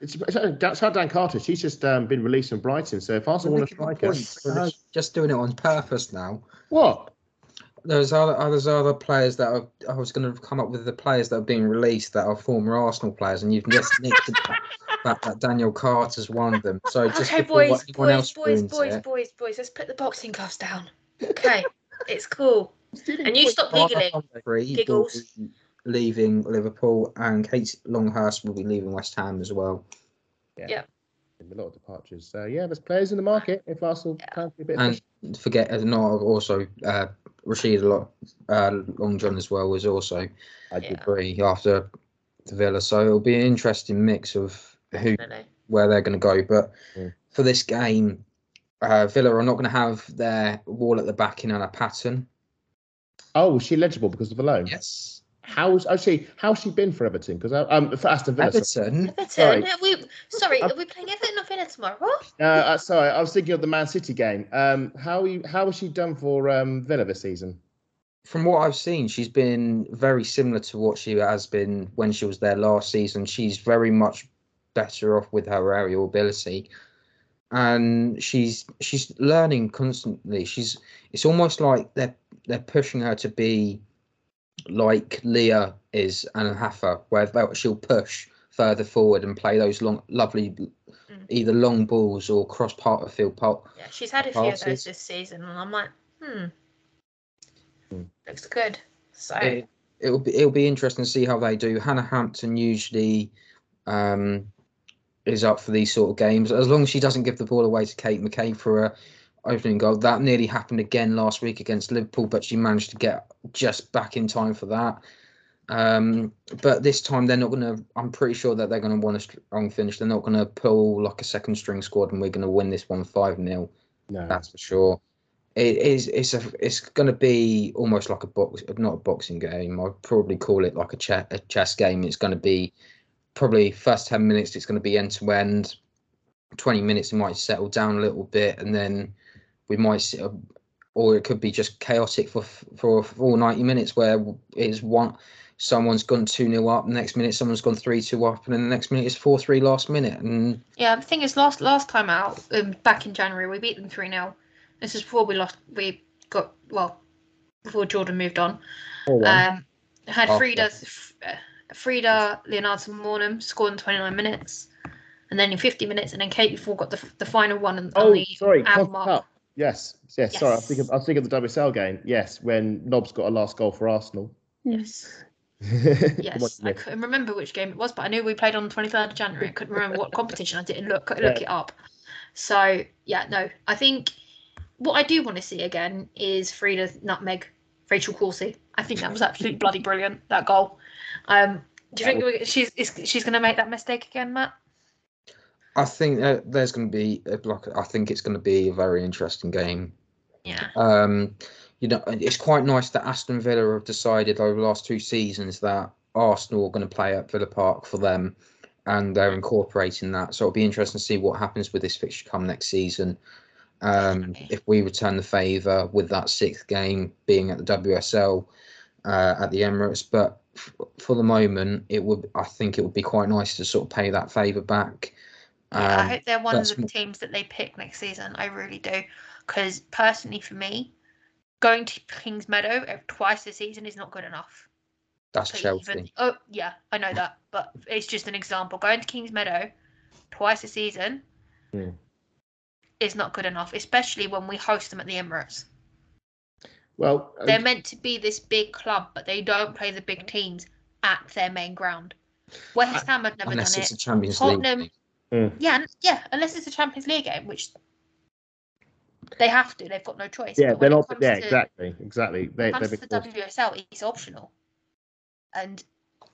S4: It's, it's how Dan Carter. She's just um, been released from Brighton. So if Arsenal want to
S5: nicking
S4: strike
S5: points.
S4: us,
S5: We're
S4: uh,
S5: just- just doing it on purpose now.
S4: what?
S5: There's other uh, there's other players that are, I was going to come up with the players that are being released that are former Arsenal players, and you've just nicked the fact that Danielle Carter's one of them. So just
S3: okay, boys,
S5: anyone
S3: boys,
S5: else
S3: boys,
S5: ruins
S3: boys,
S5: it,
S3: boys, boys. Let's put the boxing gloves down. Okay, it's cool. And you stop giggling. Giggles.
S5: Be leaving Liverpool, and Kate Longhurst will be leaving West Ham as well.
S3: Yeah.
S4: A lot of departures. So yeah, there's players in the market. If Arsenal can be a bit of
S5: And forget uh, not also uh, Ruesha Lo- uh, Long John as well was also
S4: I
S3: Yeah.
S5: free after the Villa. So it'll be an interesting mix of who
S3: Definitely.
S5: where they're going to go. But
S4: Yeah.
S5: for this game, uh, Villa are not going to have their wall at the back Anna Patten.
S4: Oh, was she legible because of the loan?
S5: Yes.
S4: How's actually how's she been for Everton? Because um for Aston Villa. sorry.
S5: Everton.
S3: Everton.
S4: Sorry.
S3: Are we, sorry, are we playing Everton or Villa tomorrow?
S4: Uh, uh, sorry, I was thinking of the Man City game. Um, how are you, how has she done for um Villa this season?
S5: From what I've seen, she's been very similar to what she has been when she was there last season. She's very much better off with her aerial ability, and she's she's learning constantly. She's it's almost like they're they're pushing her to be like Leah is and Rafa, where she'll push further forward and play those long, lovely, either long balls or cross part of field part.
S3: Yeah, she's had a few of those this season, and I'm like, hmm,
S4: Hmm.
S3: looks good. So
S5: it, it'll be it'll be interesting to see how they do. Hannah Hampton usually um, is up for these sort of games as long as she doesn't give the ball away to Katie McCabe for a opening goal. That nearly happened again last week against Liverpool, but she managed to get just back in time for that. Um, but this time they're not going to. I'm pretty sure that they're going to want a strong finish. They're not going to pull like a second string squad, and we're going to win this one five 0
S4: No,
S5: that's for sure. It is. It's a. It's going to be almost like a box, not a boxing game. I'd probably call it like a chess, a chess game. It's going to be probably first ten minutes. It's going to be end to end. Twenty minutes, it might settle down a little bit, and then we might see, or it could be just chaotic for for full ninety minutes, where it's one someone's gone 2 0 up, next minute someone's gone 3 2 up, and then the next minute it's 4 3 last minute. And
S3: Yeah, the thing is, last last time out, um, back in January, we beat them three 0 This is before we lost. We got well before Jordan moved on.
S4: Four.
S3: Um, had
S5: After.
S3: Frida, uh, Frida Leonhardsen Maanum scored in 29 minutes, and then in 50 minutes, and then Caitlin Foord got the the final one on,
S4: oh,
S3: on the
S4: sorry,
S3: hour mark.
S4: Cup. Yes, yes. Sorry, I was
S3: Yes.
S4: thinking. I was thinking of the WSL game. Yes, when Nobbs got a last goal for Arsenal.
S3: Yes, yes. I couldn't remember which game it was, but I knew we played on the 23rd of January. I couldn't remember what competition. I didn't look look it up. So yeah, no. I think what I do want to see again is Frida nutmeg Rachel Corsie. I think that was absolutely bloody brilliant. That goal. Um, do you think she's is, she's going to make that mistake again, Matt?
S5: I think uh, there's going to be, a block. I think it's going to be a very interesting game.
S3: Yeah.
S5: Um, you know, it's quite nice that Aston Villa have decided over the last two seasons that Arsenal are going to play at Villa Park for them, and they're incorporating that. So it'll be interesting to see what happens with this fixture come next season. Um, if we return the favour with that sixth game being at the WSL uh, at the Emirates, but f- for the moment, it would. I think it would be quite nice to sort of pay that favour back.
S3: Yeah, I
S5: Um,
S3: hope they're one of the teams that they pick next season. I really do. Because personally, for me, going to Kings Meadow uh, twice a season is not good enough.
S5: that's
S3: to
S5: Chelsea.
S3: even- oh, yeah, I know that. But it's just an example. Going to Kings Meadow twice a season
S4: Hmm.
S3: is not good enough, especially when we host them at the Emirates.
S4: Well,
S3: They're meant to be this big club, but they don't play the big teams at their main ground. West Ham have never
S5: Unless
S3: done it.
S5: Champions
S3: Tottenham-
S5: League. Game.
S3: Yeah, yeah, unless it's a Champions League game, which they have to. They've got no choice.
S4: yeah, they're not. Yeah,
S3: to-
S4: exactly, exactly. They,
S3: comes to the WSL, it's optional. And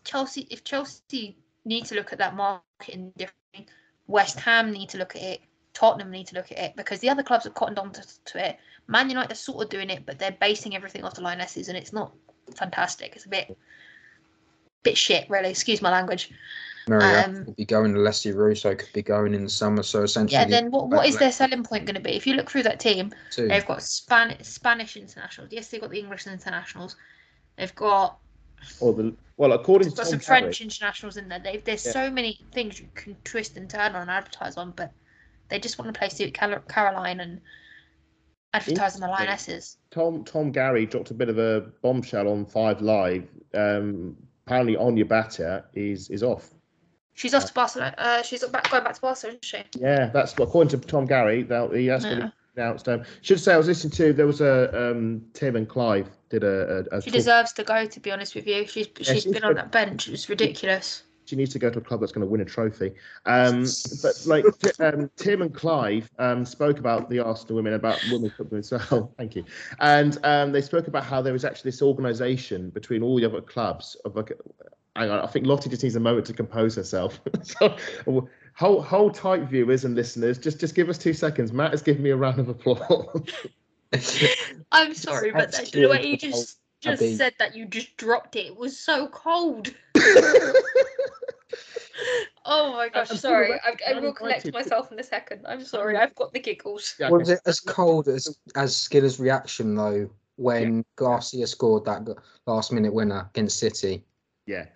S3: Chelsea, if Chelsea need to look at that market in different, West Ham need to look at it. Tottenham need to look at it because the other clubs have cottoned on to, to it. Man United are sort of doing it, but they're basing everything off the lionesses, and it's not fantastic. It's a bit, bit shit, really. Excuse my language.
S5: Mariette
S3: Um,
S5: could be going, Alessia Russo could be going in the summer. So essentially,
S3: Yeah. Then what? What is their selling point going to be? If you look through that team,
S5: two.
S3: They've got Span- Spanish internationals. Yes, they've got the English internationals. They've got,
S4: or the well, according
S3: they've
S4: to
S3: got
S4: Tom
S3: some
S4: Garrett-
S3: French internationals in there. They've, there's
S4: Yeah.
S3: so many things you can twist and turn on and advertise on, but they just want to play suit Caroline and advertise on the lionesses.
S4: Tom Tom Garry dropped a bit of a bombshell on Five Live. Um, apparently, Ona Batlle is is off.
S3: She's off to Barcelona. Uh, she's back, going back to Barcelona, isn't she?
S4: Yeah, that's what according to Tom Garry. That he has
S3: Yeah.
S4: announced. Um, should say I was listening to there was a um, Tim and Clive did a. a, a
S3: She
S4: talk-
S3: deserves to go, to be honest with you. She's she's
S4: she's
S3: been on that bench. It was ridiculous.
S4: She needs to go to a club that's going to win a trophy. Um, but like um, Tim and Clive um, spoke about the Arsenal women, about women's football as well. Thank you. And um, they spoke about how there was actually this organisation between all the other clubs of like. Hang on, I think Lottie just needs a moment to compose herself. so, hold, hold tight, viewers and listeners. Just, just give us two seconds. Matt has given me a round of applause.
S3: I'm sorry, but that, the way you just just said that, you just dropped it. It was so cold. Oh my gosh,
S4: I'm
S3: sorry.
S4: sorry,
S3: I, I will collect myself in a second. I'm sorry. I've got the giggles.
S4: Yeah,
S5: Was it as cold as as Skinner's reaction though when Garcia scored that last minute winner against City?
S4: Yeah.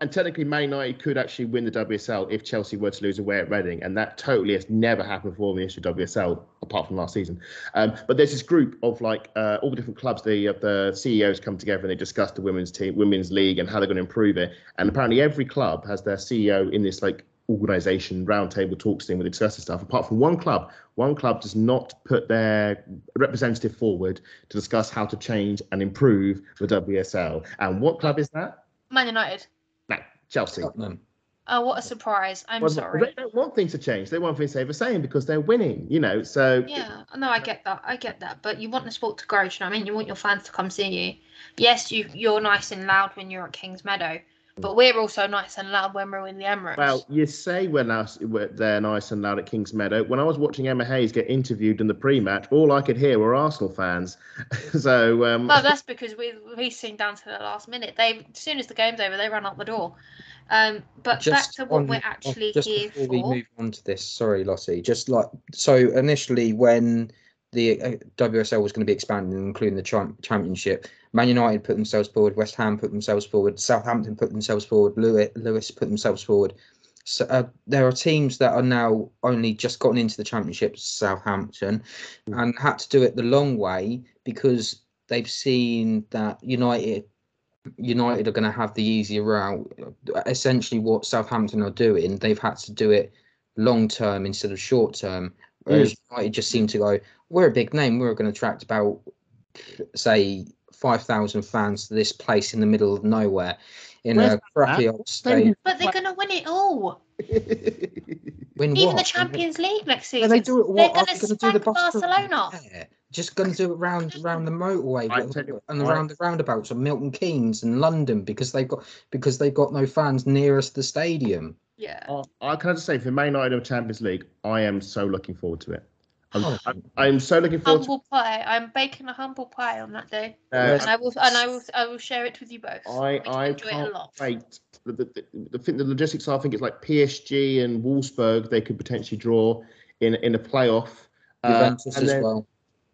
S4: And technically, Man United could actually win the WSL if Chelsea were to lose away at Reading, and that totally has never happened before in the history of WSL, apart from last season. Um, but there's this group of like uh, all the different clubs. The uh, the CEOs come together and they discuss the women's team, women's league, and how they're going to improve it. And apparently, every club has their CEO in this like organization roundtable talks thing with this stuff. Apart from one club, one club does not put their representative forward to discuss how to change and improve the WSL. And what club is that?
S3: Man United.
S4: Chelsea. Oh.
S5: Tottenham.
S3: Oh, what a surprise. I'm
S4: Well,
S3: sorry.
S4: They don't want things to change. They want things to stay the same because they're winning, you know. So
S3: Yeah, no, I get that. I get that. But you want the sport to grow, do you know what I mean? You want your fans to come see you. Yes, you you're nice and loud when you're at Kings Meadow, but we're also nice and loud when we're in the Emirates.
S4: well, you say we're nice, we're, they're nice and loud at Kings Meadow. When I was watching Emma Hayes get interviewed in the pre-match, all I could hear were Arsenal fans. so um,
S3: Well, that's because we we sing down to the last minute. They as soon as the game's over, they run out the door. Um, but back to what
S5: on-
S3: we're
S5: on-
S3: actually
S5: just
S3: here
S5: before
S3: for.
S5: we move on to this, sorry, Lottie. Just like so, initially when the uh, WSL was going to be expanding, including the cham- championship. Man United put themselves forward, West Ham put themselves forward, Southampton put themselves forward, Lewes, Lewes put themselves forward. So uh, there are teams that are now only just gotten into the championship, Southampton,
S4: Mm.
S5: and had to do it the long way because they've seen that United United are going to have the easier route. Essentially, what Southampton are doing, they've had to do it long term instead of short term. Whereas mm. United just seem to go, we're a big name, we're going to attract about, say, 5,000 fans to this place in the middle of nowhere in
S4: Where's
S5: a crappy old stadium.
S3: But they're going to win it all.
S5: Win
S3: Even the? Champions League next
S5: Yeah,
S3: season.
S5: they do it.
S3: They're
S5: What they
S3: to
S5: going to do? The
S3: spank? Barcelona.
S5: Yeah, just going to do it round around the motorway
S4: I
S5: but-
S4: tell you-
S5: and
S4: I-
S5: around the roundabouts of Milton Keynes and London because they've got because they've got no fans nearest the stadium.
S3: Yeah.
S4: I, I can I just say for Man United and Champions League, I am so looking forward to it. I'm,
S5: Oh.
S4: I'm, I'm so looking forward to
S3: Humble pie. I'm baking a humble pie on that day,
S4: uh,
S3: and I will and I will I will share it with you both.
S4: I
S3: We can
S4: I
S3: enjoy it a
S4: can't
S3: lot.
S4: wait. The, the, the, the, the logistics are, I think it's like PSG and Wolfsburg they could potentially draw in in a playoff. Uh,
S5: Juventus
S4: and
S5: as
S4: then-
S5: well.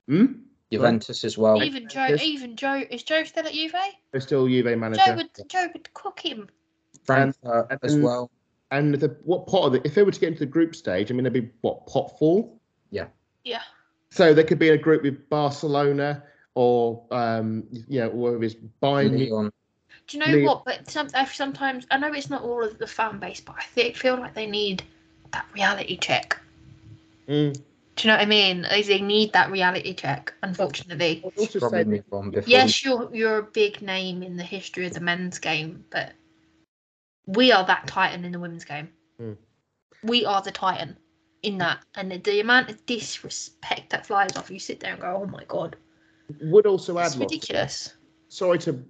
S4: Hmm?
S5: Juventus as well.
S3: Even Joe, even Joe, is Joe still at Juve?
S4: They're still Juve
S3: Joe
S4: manager.
S3: would Joe would cook him.
S5: Frankfurt
S4: and-
S5: as well.
S4: And the, what part of the, If they were to get into the group stage, I mean, they'd be what pot four.
S3: Yeah. Yeah.
S4: So they could be in a group with Barcelona or um, you know, or is Bayern.
S5: Lyon.
S3: Do you know
S4: Leo-
S3: what? But some, sometimes I know it's not all of the fan base, but I think, feel like they need that reality check.
S4: Mm.
S3: Do you know what I mean? Like, They need that reality check. Unfortunately,
S4: also say
S5: move on before.
S3: yes, you're you're a big name in the history of the men's game, but we are that titan in the women's game.
S4: Hmm.
S3: We are the titan in that, and the, the amount of disrespect that flies off, you sit there and go, "Oh my god,
S4: would also add
S3: it's ridiculous."
S4: Sorry to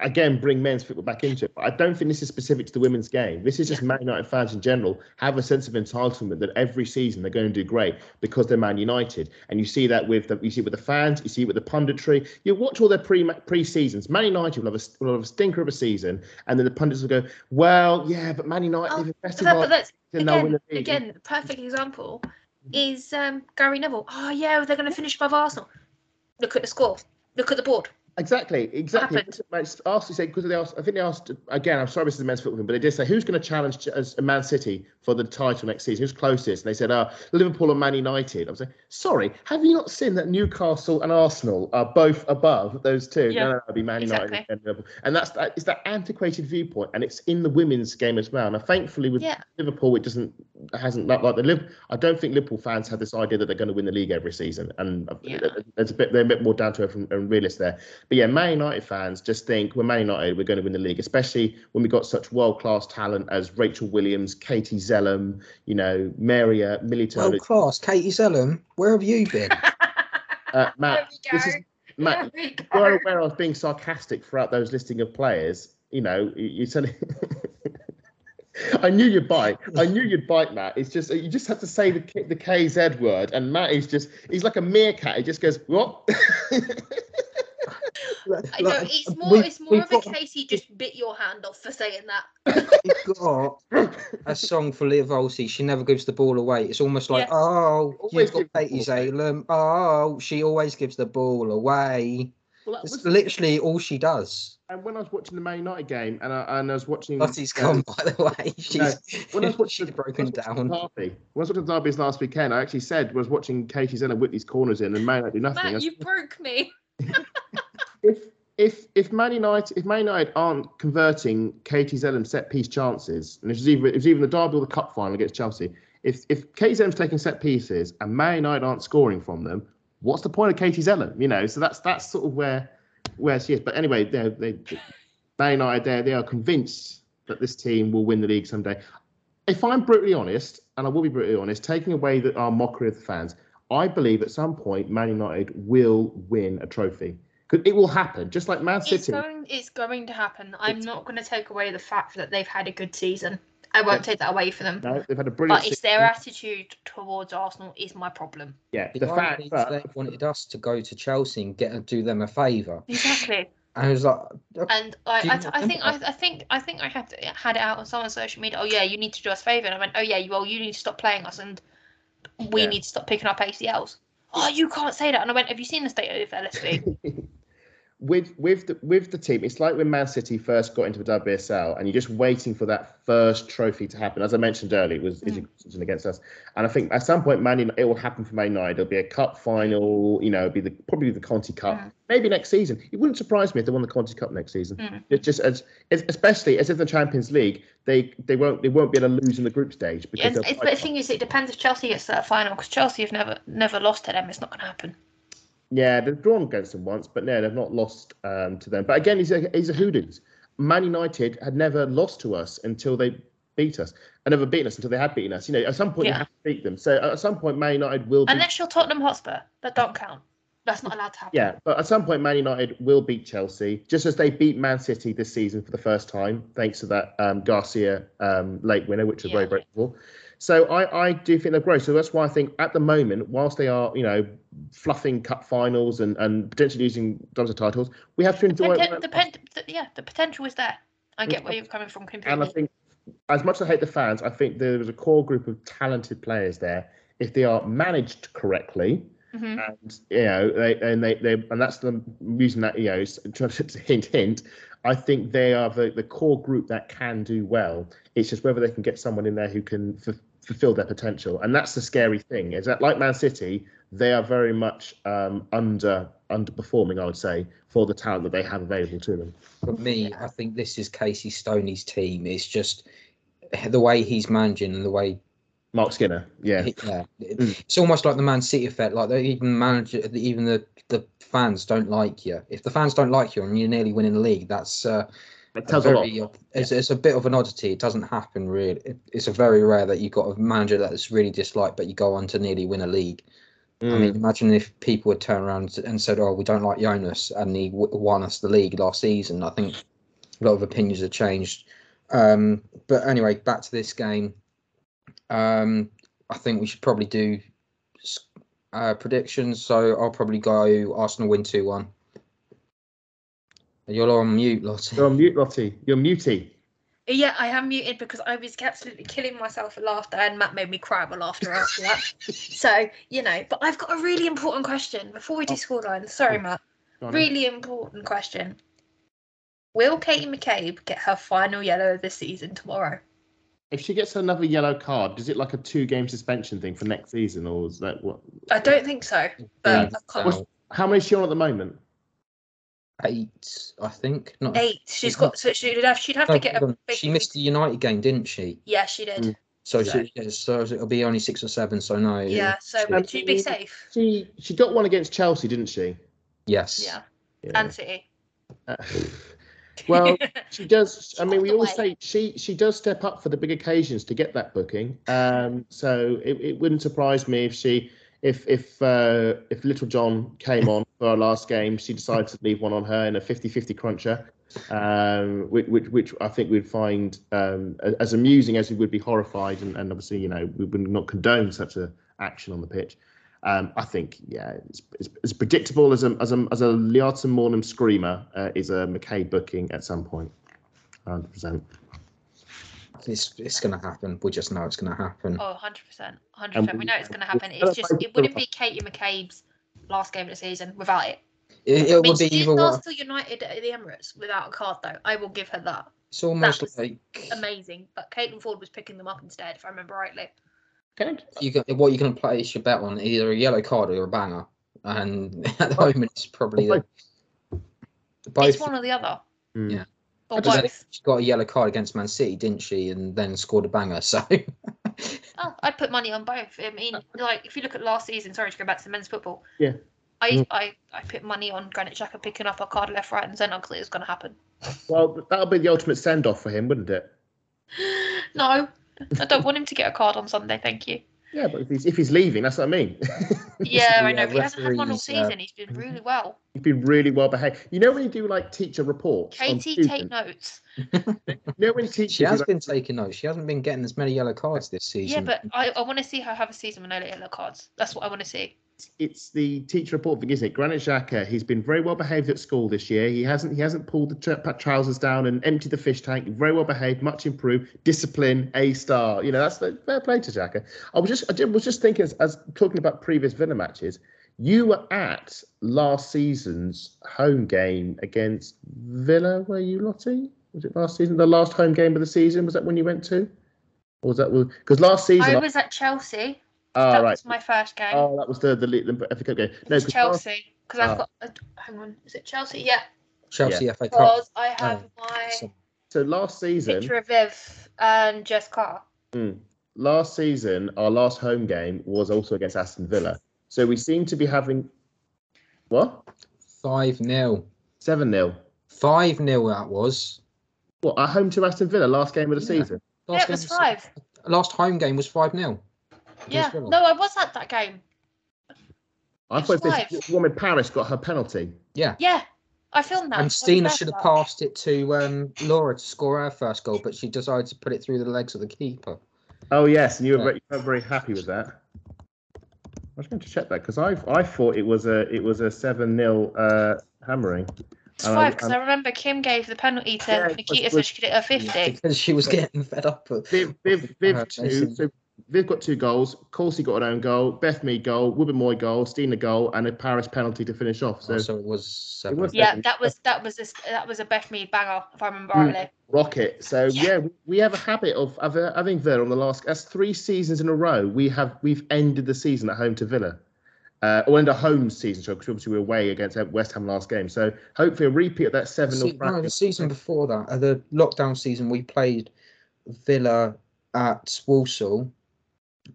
S4: again bring men's football back into it, but I don't think this is specific to the women's game. This is just Man United fans in general have a sense of entitlement that every season they're going to do great because they're Man United, and you see that with the you see it with the fans, you see it with the punditry. You watch all their pre pre seasons. Man United will have, a, will have a stinker of a season, and then the pundits will go, "Well, yeah, but Man United
S3: Oh,
S4: they've
S3: But, that, but that's
S4: and they'll win
S3: again,
S4: the
S3: again, perfect example is um, Gary Neville. Oh yeah, they're going to finish above Arsenal. Look at the score. Look at the board.
S4: Exactly, exactly. asked, say because they asked. I think they asked again. I'm sorry, this is a men's football thing, but they did say who's going to challenge as Man City for the title next season? Who's closest? And they said, "Uh, Liverpool and Man United." I was like, "Sorry, have you not seen that Newcastle and Arsenal are both above those two?
S3: Yeah,
S4: no, no, no, be Man United
S3: exactly.
S4: and Liverpool." And that's that. It's that antiquated viewpoint, and it's in the women's game as well. Now, thankfully, with
S3: Yeah.
S4: Liverpool, it doesn't hasn't like, like the Liv- I don't think Liverpool fans have this idea that they're going to win the league every season, and uh,
S3: Yeah.
S4: there's a bit they're a bit more down to earth and, and realist there. But yeah, Man United fans just think we're Man United, we're going to win the league, especially when we've got such world class talent as Rachel Williams, Katie Zelem, you know, Maria Militao.
S5: World class, Katie Zelem. Where have you been?
S4: uh, Matt,
S3: There we
S4: this is
S3: go.
S4: Matt.
S3: There we go.
S4: We're aware of being sarcastic throughout those listing of players. You know, you, you said. I knew you'd bite. I knew you'd bite, Matt. It's just you just have to say the K- the KZ word, and Matt is just—he's like a meerkat. He just goes, "What?"
S3: I know it's more.
S5: We-
S3: it's more
S5: we've
S3: of a case he just bit your hand off for saying that.
S5: You've got a song for Lia Wälti. She never gives the ball away. It's almost like,
S3: Yes.
S5: oh,
S4: Always
S5: you've got
S4: gives the
S5: Katie
S4: ball.
S5: Zelem. Oh, she always gives the ball away.
S4: Well,
S5: It's
S4: was-
S5: literally all she does.
S4: and when I was watching the Man United game, and I, and I was watching,
S5: Lottie's
S4: uh,
S5: gone, by the way. She's,
S4: when I was watching
S5: she's
S4: the-
S5: broken
S4: when I was watching
S5: down.
S4: the Derby, when I was watching the derbies last weekend, I actually said I was watching Katie Zelem Whitley's corners in, and Man United do nothing. I
S3: Matt,
S4: s-
S3: you broke me.
S4: If if if Man United if Man United aren't converting Katie Zelem set piece chances, and it was either it was even the derby or the cup final against Chelsea. If if Katie Zelem's taking set pieces and Man United aren't scoring from them, what's the point of Katie Zelem? You know, so that's that's sort of where where she is. But anyway, they they Man United they they are convinced that this team will win the league someday. If I'm brutally honest, and I will be brutally honest, taking away the, our mockery of the fans, I believe at some point Man United will win a trophy. 'Cause It will happen, just like Man
S3: It's
S4: City.
S3: going. It's going to happen. I'm not going to take away the fact that they've had a good season. I won't take that away from them.
S4: No, they've had a brilliant.
S3: But it's
S4: season.
S3: their attitude towards Arsenal is my problem.
S4: yeah,
S5: The
S4: the fact. that
S5: they wanted us to go to Chelsea and get do them a favour.
S3: Exactly.
S5: And I was like, uh,
S3: And I, I, I think, I. I think, I think I had had it out on someone's social media. Oh yeah, you need to do us a favour. And I went, oh yeah, well you need to stop playing us, and we
S4: Yeah.
S3: need to stop picking up ACLs. oh, you can't say that. And I went, have you seen the state of LSV?
S4: with with the with the team, it's like when Man City first got into the WSL, and you're just waiting for that first trophy to happen. As I mentioned earlier, it was
S3: Mm.
S4: against us, and I think at some point, Man United, it will happen for Man United. It'll be a cup final, you know, be the probably the Conti Cup,
S3: Mm.
S4: maybe next season. It wouldn't surprise me if they won the Conti Cup next season.
S3: Mm.
S4: It just as especially as if the Champions League, they they won't they won't be able to lose in the group stage
S3: Yeah,
S4: because
S3: it's, it's, but the thing is, it depends if Chelsea gets to that final because Chelsea have never never lost to them. It's not going to happen.
S4: Yeah, they've drawn against them once, but no, they've not lost um, to them. But again, he's a, he's a hoodoos. Man United had never lost to us until they beat us, and never beaten us until they had beaten us. You know, at some point
S3: Yeah.
S4: you have to beat them. So at some point, Man United will. Beat,
S3: Unless you're Tottenham Hotspur, that don't count. That's not allowed to happen.
S4: yeah, but at some point, Man United will beat Chelsea, just as they beat Man City this season for the first time, thanks to that um, Garcia um, late winner, which was
S3: Yeah.
S4: very grateful. So I, I do think they're great. So that's why I think at the moment, whilst they are, you know, fluffing cup finals and, and potentially losing doubles of titles, we have to enjoy it.
S3: the, pen- the- yeah, the potential is there. I get where you're coming from completely.
S4: And I think, as much as I hate the fans, I think there is a core group of talented players there. If they are managed correctly,
S3: Mhm.
S4: and you know, they, and they, they, and that's the using that, you know, to hint, hint. I think they are the, the core group that can do well. It's just whether they can get someone in there who can f- fulfill their potential, and that's the scary thing. Is that like Man City, they are very much um, under underperforming, I would say, for the talent that they have available to them.
S5: For me, I think this is Casey Stoney's team. It's just the way he's managing and the way
S4: Marc Skinner, yeah,
S5: yeah.
S4: Mm.
S5: It's almost like the Man City effect. Like they even manager, even the the fans don't like you. If the fans don't like you and you're nearly winning the league, that's uh,
S4: it
S5: a
S4: tells a lot.
S5: very, odd- it's, it's a bit of an oddity. It doesn't happen really. It, it's a very rare that you've got a manager that's really disliked, but you go on to nearly win a league. I
S4: Mm.
S5: mean, imagine if people would turn around and said, "Oh, we don't like Jonas," and he w- won us the league last season. I think a lot of opinions have changed. Um, but anyway, back to this game. Um, I think we should probably do uh, predictions. So I'll probably go Arsenal win two one. You're on mute, Lottie.
S4: You're on mute, Lottie. You're muty.
S3: Yeah, I am muted because I was absolutely killing myself with laughter, and Matt made me cry with laughter after that. So you know, but I've got a really important question before we do
S4: Oh.
S3: scoreline. Sorry, oh. Matt.
S4: Go on then.
S3: Really important question. Will Katie McCabe get her final yellow this season tomorrow?
S4: If she gets another yellow card, is it like a two-game suspension thing for next season, or is that what?
S3: I don't think so,
S5: Yeah,
S3: but I can't-
S4: How many is she on at the moment?
S5: Eight, I think. Not
S3: eight. She's
S5: It's
S3: got
S5: not-
S3: so she'd have she'd have
S5: No,
S3: to get a.
S5: on. She missed the United game, didn't she?
S3: Yeah, she did.
S4: Mm.
S5: So,
S3: So-
S5: she, so it'll be only six or seven. So no.
S3: Yeah, so
S5: she-
S3: would she be safe?
S4: She she got one against Chelsea, didn't she?
S5: yes.
S3: Yeah,
S4: Yeah.
S3: and City.
S4: Uh, well, she does. I mean, we
S3: Out the
S4: always
S3: way.
S4: say she she does step up for the big occasions to get that booking. Um, so it, it wouldn't surprise me if she if if uh, if Littlejohn came on for our last game, she decided to leave one on her in a 50-50 cruncher. Um, which, which which I think we'd find um, as amusing as we would be horrified, and, and obviously you know we would not condone such a action on the pitch. Um, I think, yeah, it's, it's, as predictable as a as a as a Liata Maanum screamer uh, is a McCabe booking at some point. Hundred percent.
S5: It's it's gonna happen. We just know it's gonna happen.
S3: Oh, 100%. 100%. We
S4: we-
S3: know it's going to happen. It's just, it wouldn't
S4: the-
S3: be Katie McCabe's last game of the season without it.
S5: It, it
S3: I mean,
S5: would be
S3: she
S5: either
S3: last
S5: one.
S3: till United at the Emirates without a card, though. I will give her that.
S5: It's almost
S3: That's
S5: like
S3: Amazing. But Caitlin Foord was picking them up instead, if I remember rightly.
S5: you got what you're gonna place your bet on either a yellow card or a banger, and at the moment it's probably
S4: well,
S5: the, both.
S3: It's one or the other.
S4: Mm.
S5: Yeah.
S3: Or both.
S5: She got a yellow card against Man City, didn't she? And then scored a banger. So
S3: Oh, I'd put money on both. I mean, like, if you look at last season, sorry to go back to the men's football.
S4: Yeah.
S3: I,
S4: Mm.
S3: I, I put money on Granit Xhaka picking up a card left, right, and centre because it was going to happen.
S4: Well, that'll be the ultimate send off for him, wouldn't it?
S3: No, I don't want him to get a card on Sunday, thank you.
S4: Yeah, but if he's if he's leaving, that's what I mean.
S3: Yeah, I know. But he hasn't had one all
S5: referees, uh,
S3: season. He's been really well.
S4: he's been really well behaved. You know when you do like teacher reports. on
S3: Katie, take notes.
S4: You know when teachers
S5: she
S4: do,
S5: has
S4: like,
S5: been taking notes. She hasn't been getting as many yellow cards this season.
S3: Yeah, but I, I want to see her have a season with no yellow cards. That's what I want to see.
S4: It's the teacher report thing, isn't it? Granit Xhaka, he's been very well behaved at school this year. He hasn't he hasn't pulled the trousers down and emptied the fish tank. Very well behaved, much improved, discipline, A star. You know that's the fair play to Xhaka. I was just I did, was just thinking as, as talking about previous Villa matches. You were at last season's home game against Villa, were you, Lottie? Was it last season? The last home game of the season? Was that when you went to? Or was that because last season?
S3: I was at Chelsea.
S4: Oh,
S3: that
S4: right.
S3: was my first game.
S4: Oh, that was the the, the, the FA Cup game. No, it's
S3: Chelsea because I've
S4: Ah.
S3: got. A, hang on, is it Chelsea? Yeah,
S5: Chelsea FA Cup.
S3: because I have my
S5: So-
S4: so last season,
S3: picture of Viv and Jess Carr.
S4: Mm. Last season, our last home game was also against Aston Villa. So we seem to be having what
S5: 5 0.
S4: seven 0
S5: 5 0 that was.
S4: What at home to Aston Villa last game of the
S5: Yeah.
S4: season?
S3: Yeah,
S5: Last
S3: it was
S5: game
S3: five.
S5: Last home game was 5 0.
S3: Yeah, no, I was at that game.
S4: I
S3: It's
S4: thought this
S3: five.
S4: the woman Parris got her penalty.
S5: Yeah.
S3: Yeah, I filmed that.
S5: And
S3: was
S5: Stina should have passed it to um, Laura to score her first goal, but she decided to put it through the legs of the keeper.
S4: Oh yes, and you were,
S5: Yeah.
S4: very, you were very happy with that. I was going to check that because I I thought it was a it was a seven 0 uh, hammering.
S3: It's
S4: And
S3: five
S4: I-
S3: because I remember Kim gave the penalty to
S4: Yeah, it was-
S3: Nikita so she could hit her 50.
S5: Because she was getting fed up. With,
S4: Viv, Viv, Viv
S5: Uh,
S4: two. So Viv got two goals. Corsie got an own goal. Beth Mead goal. Wubben-Moy goal. Stina goal, and a Parris penalty to finish off. So
S5: Oh, so it was seven.
S4: was-
S3: Yeah, that was that was a, that was a Beth Mead banger if I remember
S4: Mm.
S3: rightly.
S4: rocket. So yeah, we, we have a habit of of, having Villa on the last. That's three seasons in a row. We have we've ended the season at home to Villa. Uh, or end a home season, because obviously we were away against West Ham last game. So hopefully a repeat of that seven
S5: Se-
S4: 0
S5: no, the season before that, uh, the lockdown season, we played Villa at Walsall,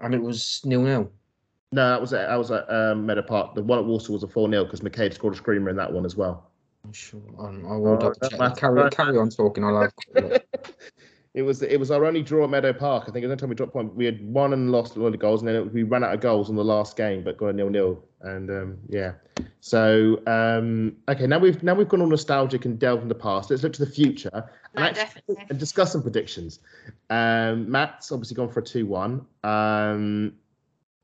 S5: and it was nil nil.
S4: No, that was at, that was at um, Meadow Park. The one at Walsall was a four 0 because McCabe scored a screamer in that one as well.
S5: I'm sure. Um, I will
S4: Oh,
S5: double check. Carry, carry on talking. I'll have. a quick look.
S4: It was it was our only draw at Meadow Park. I think every time we dropped point, we had won and lost a lot of goals, and then it, we ran out of goals in the last game, but got a nil nil. And um, yeah, so um, okay, now we've now we've gone all nostalgic and delved in the past. Let's look to the future and, actually- and discuss some predictions. Um, Matt's obviously gone for a two one. Um,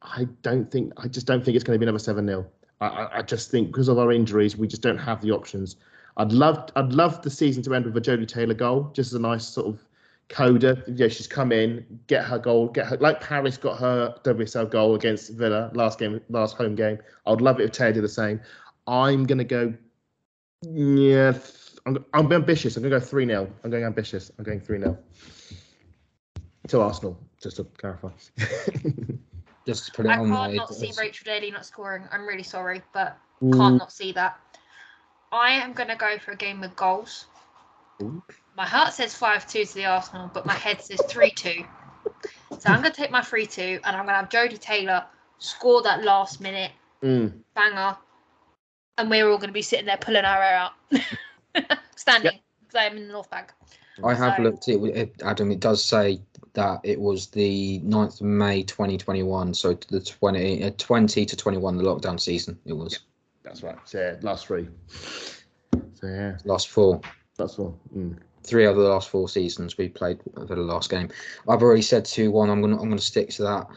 S4: I don't think I just don't think it's going to be another seven 0 I, I, I just think because of our injuries, we just don't have the options. I'd love I'd love the season to end with a Jodie Taylor goal, just as a nice sort of coda. Yeah, she's come in, get her goal, get her like Parris got her WSL goal against Villa last game, last home game. I'd love it if Taylor did the same. I'm gonna go. Yeah, I'm, I'm ambitious. I'm gonna go three 0 I'm going ambitious. I'm going three 0 to Arsenal. Just to clarify.
S5: Just to put it
S3: I
S5: on
S3: can't
S5: there.
S3: not see Rachel Daly not scoring. I'm really sorry, but
S4: Ooh.
S3: can't not see that. I am going to go for a game with goals.
S4: Ooh.
S3: My heart says 5 2 to the Arsenal, but my head says 3 2. So I'm going to take my 3 2 and I'm going to have Jodie Taylor score that last minute
S4: Mm.
S3: banger. And we're all going to be sitting there pulling our hair out. Standing, because I'm in the North Bank.
S5: I have
S3: So-
S5: looked it, it, Adam. It does say that it was the 9th of May 2021, so the 20, uh, 20 to 21, the lockdown season. It was
S4: That's right. So, yeah, last three. So yeah,
S5: last four.
S4: that's all. Mm.
S5: Three out of the last four seasons we played for the last game. I've already said two one. I'm gonna I'm gonna stick to that.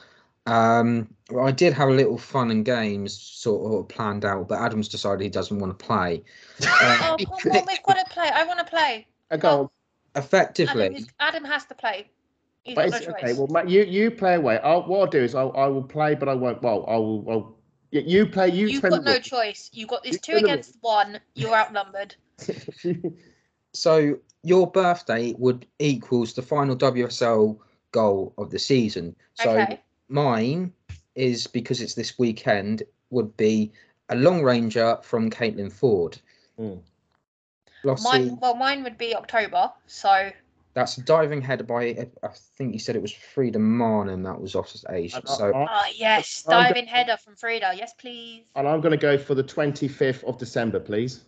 S5: Um, well, I did have a little fun and games sort of planned out, but Adam's decided he doesn't want to play. Uh,
S3: Oh, come on, we've got to play. I want to play.
S4: A goal.
S5: effectively,
S3: Adam, is- Adam has to play. He's
S4: But
S3: got
S4: it's,
S3: no
S4: okay, well, Matt, you you play away. I'll, what I'll do is I'll, I will play, but I won't. Well, I will. I'll, you play. You
S3: You've got no choice. You've got it's
S4: You
S3: two
S4: spend the ball.
S3: against one. You're outnumbered.
S5: so your birthday would equals the final WSL goal of the season. So
S3: okay.
S5: mine is because it's this weekend would be a long ranger from Caitlin Foord.
S4: Mm.
S3: Mine, well, mine would be October. So
S5: that's a diving header by I think you said it was Frida Maanum that was off his age.
S4: And
S5: So
S4: I-
S3: Ah, yes,
S4: I'm
S3: diving header from Frida. Yes, please.
S4: and I'm going to go for the 25th of December, please.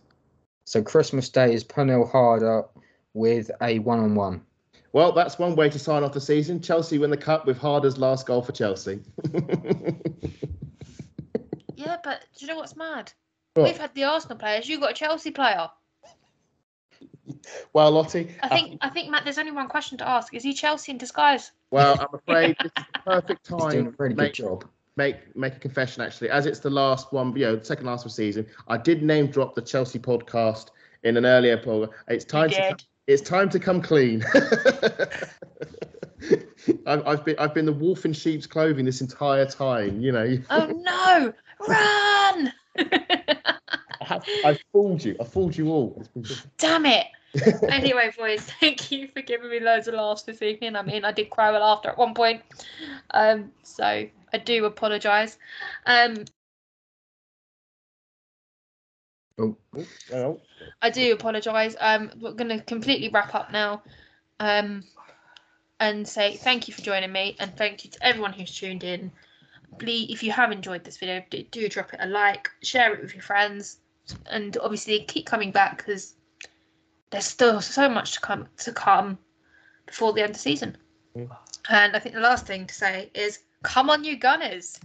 S5: So Christmas Day is Pernille Harder with a one on one.
S4: Well, that's one way to sign off the season. Chelsea win the cup with Harder's last goal for Chelsea.
S3: Yeah, but do you know what's mad?
S4: What?
S3: We've had the Arsenal players. You got a Chelsea player.
S4: well, Lottie.
S3: I think. I think Matt. There's only one question to ask. Is he Chelsea in disguise?
S4: well, I'm afraid this is the perfect
S5: He's doing a
S4: time.
S5: really good job.
S4: Make make a confession actually as it's the last one you know second last of the season i did name drop the chelsea podcast in an earlier program it's time to come, it's time to come clean I've, I've been i've been the wolf in sheep's clothing this entire time you know
S3: Oh no! Run!
S4: I, have, I fooled you. I fooled you all. It's been good.
S3: Damn it. anyway, boys, thank you for giving me loads of laughs this evening. I mean, I did cry with laughter at one point. Um, so I do apologise. Um,
S5: Oh,
S4: Well,
S3: I do apologise. Um, we're going to completely wrap up now. Um, and say thank you for joining me, and thank you to everyone who's tuned in. Please, if you have enjoyed this video, do, do drop it a like, share it with your friends, and obviously keep coming back because there's still so much to come to come before the end of the season.
S4: Mm.
S3: And I think the last thing to say is, come on, you Gunners!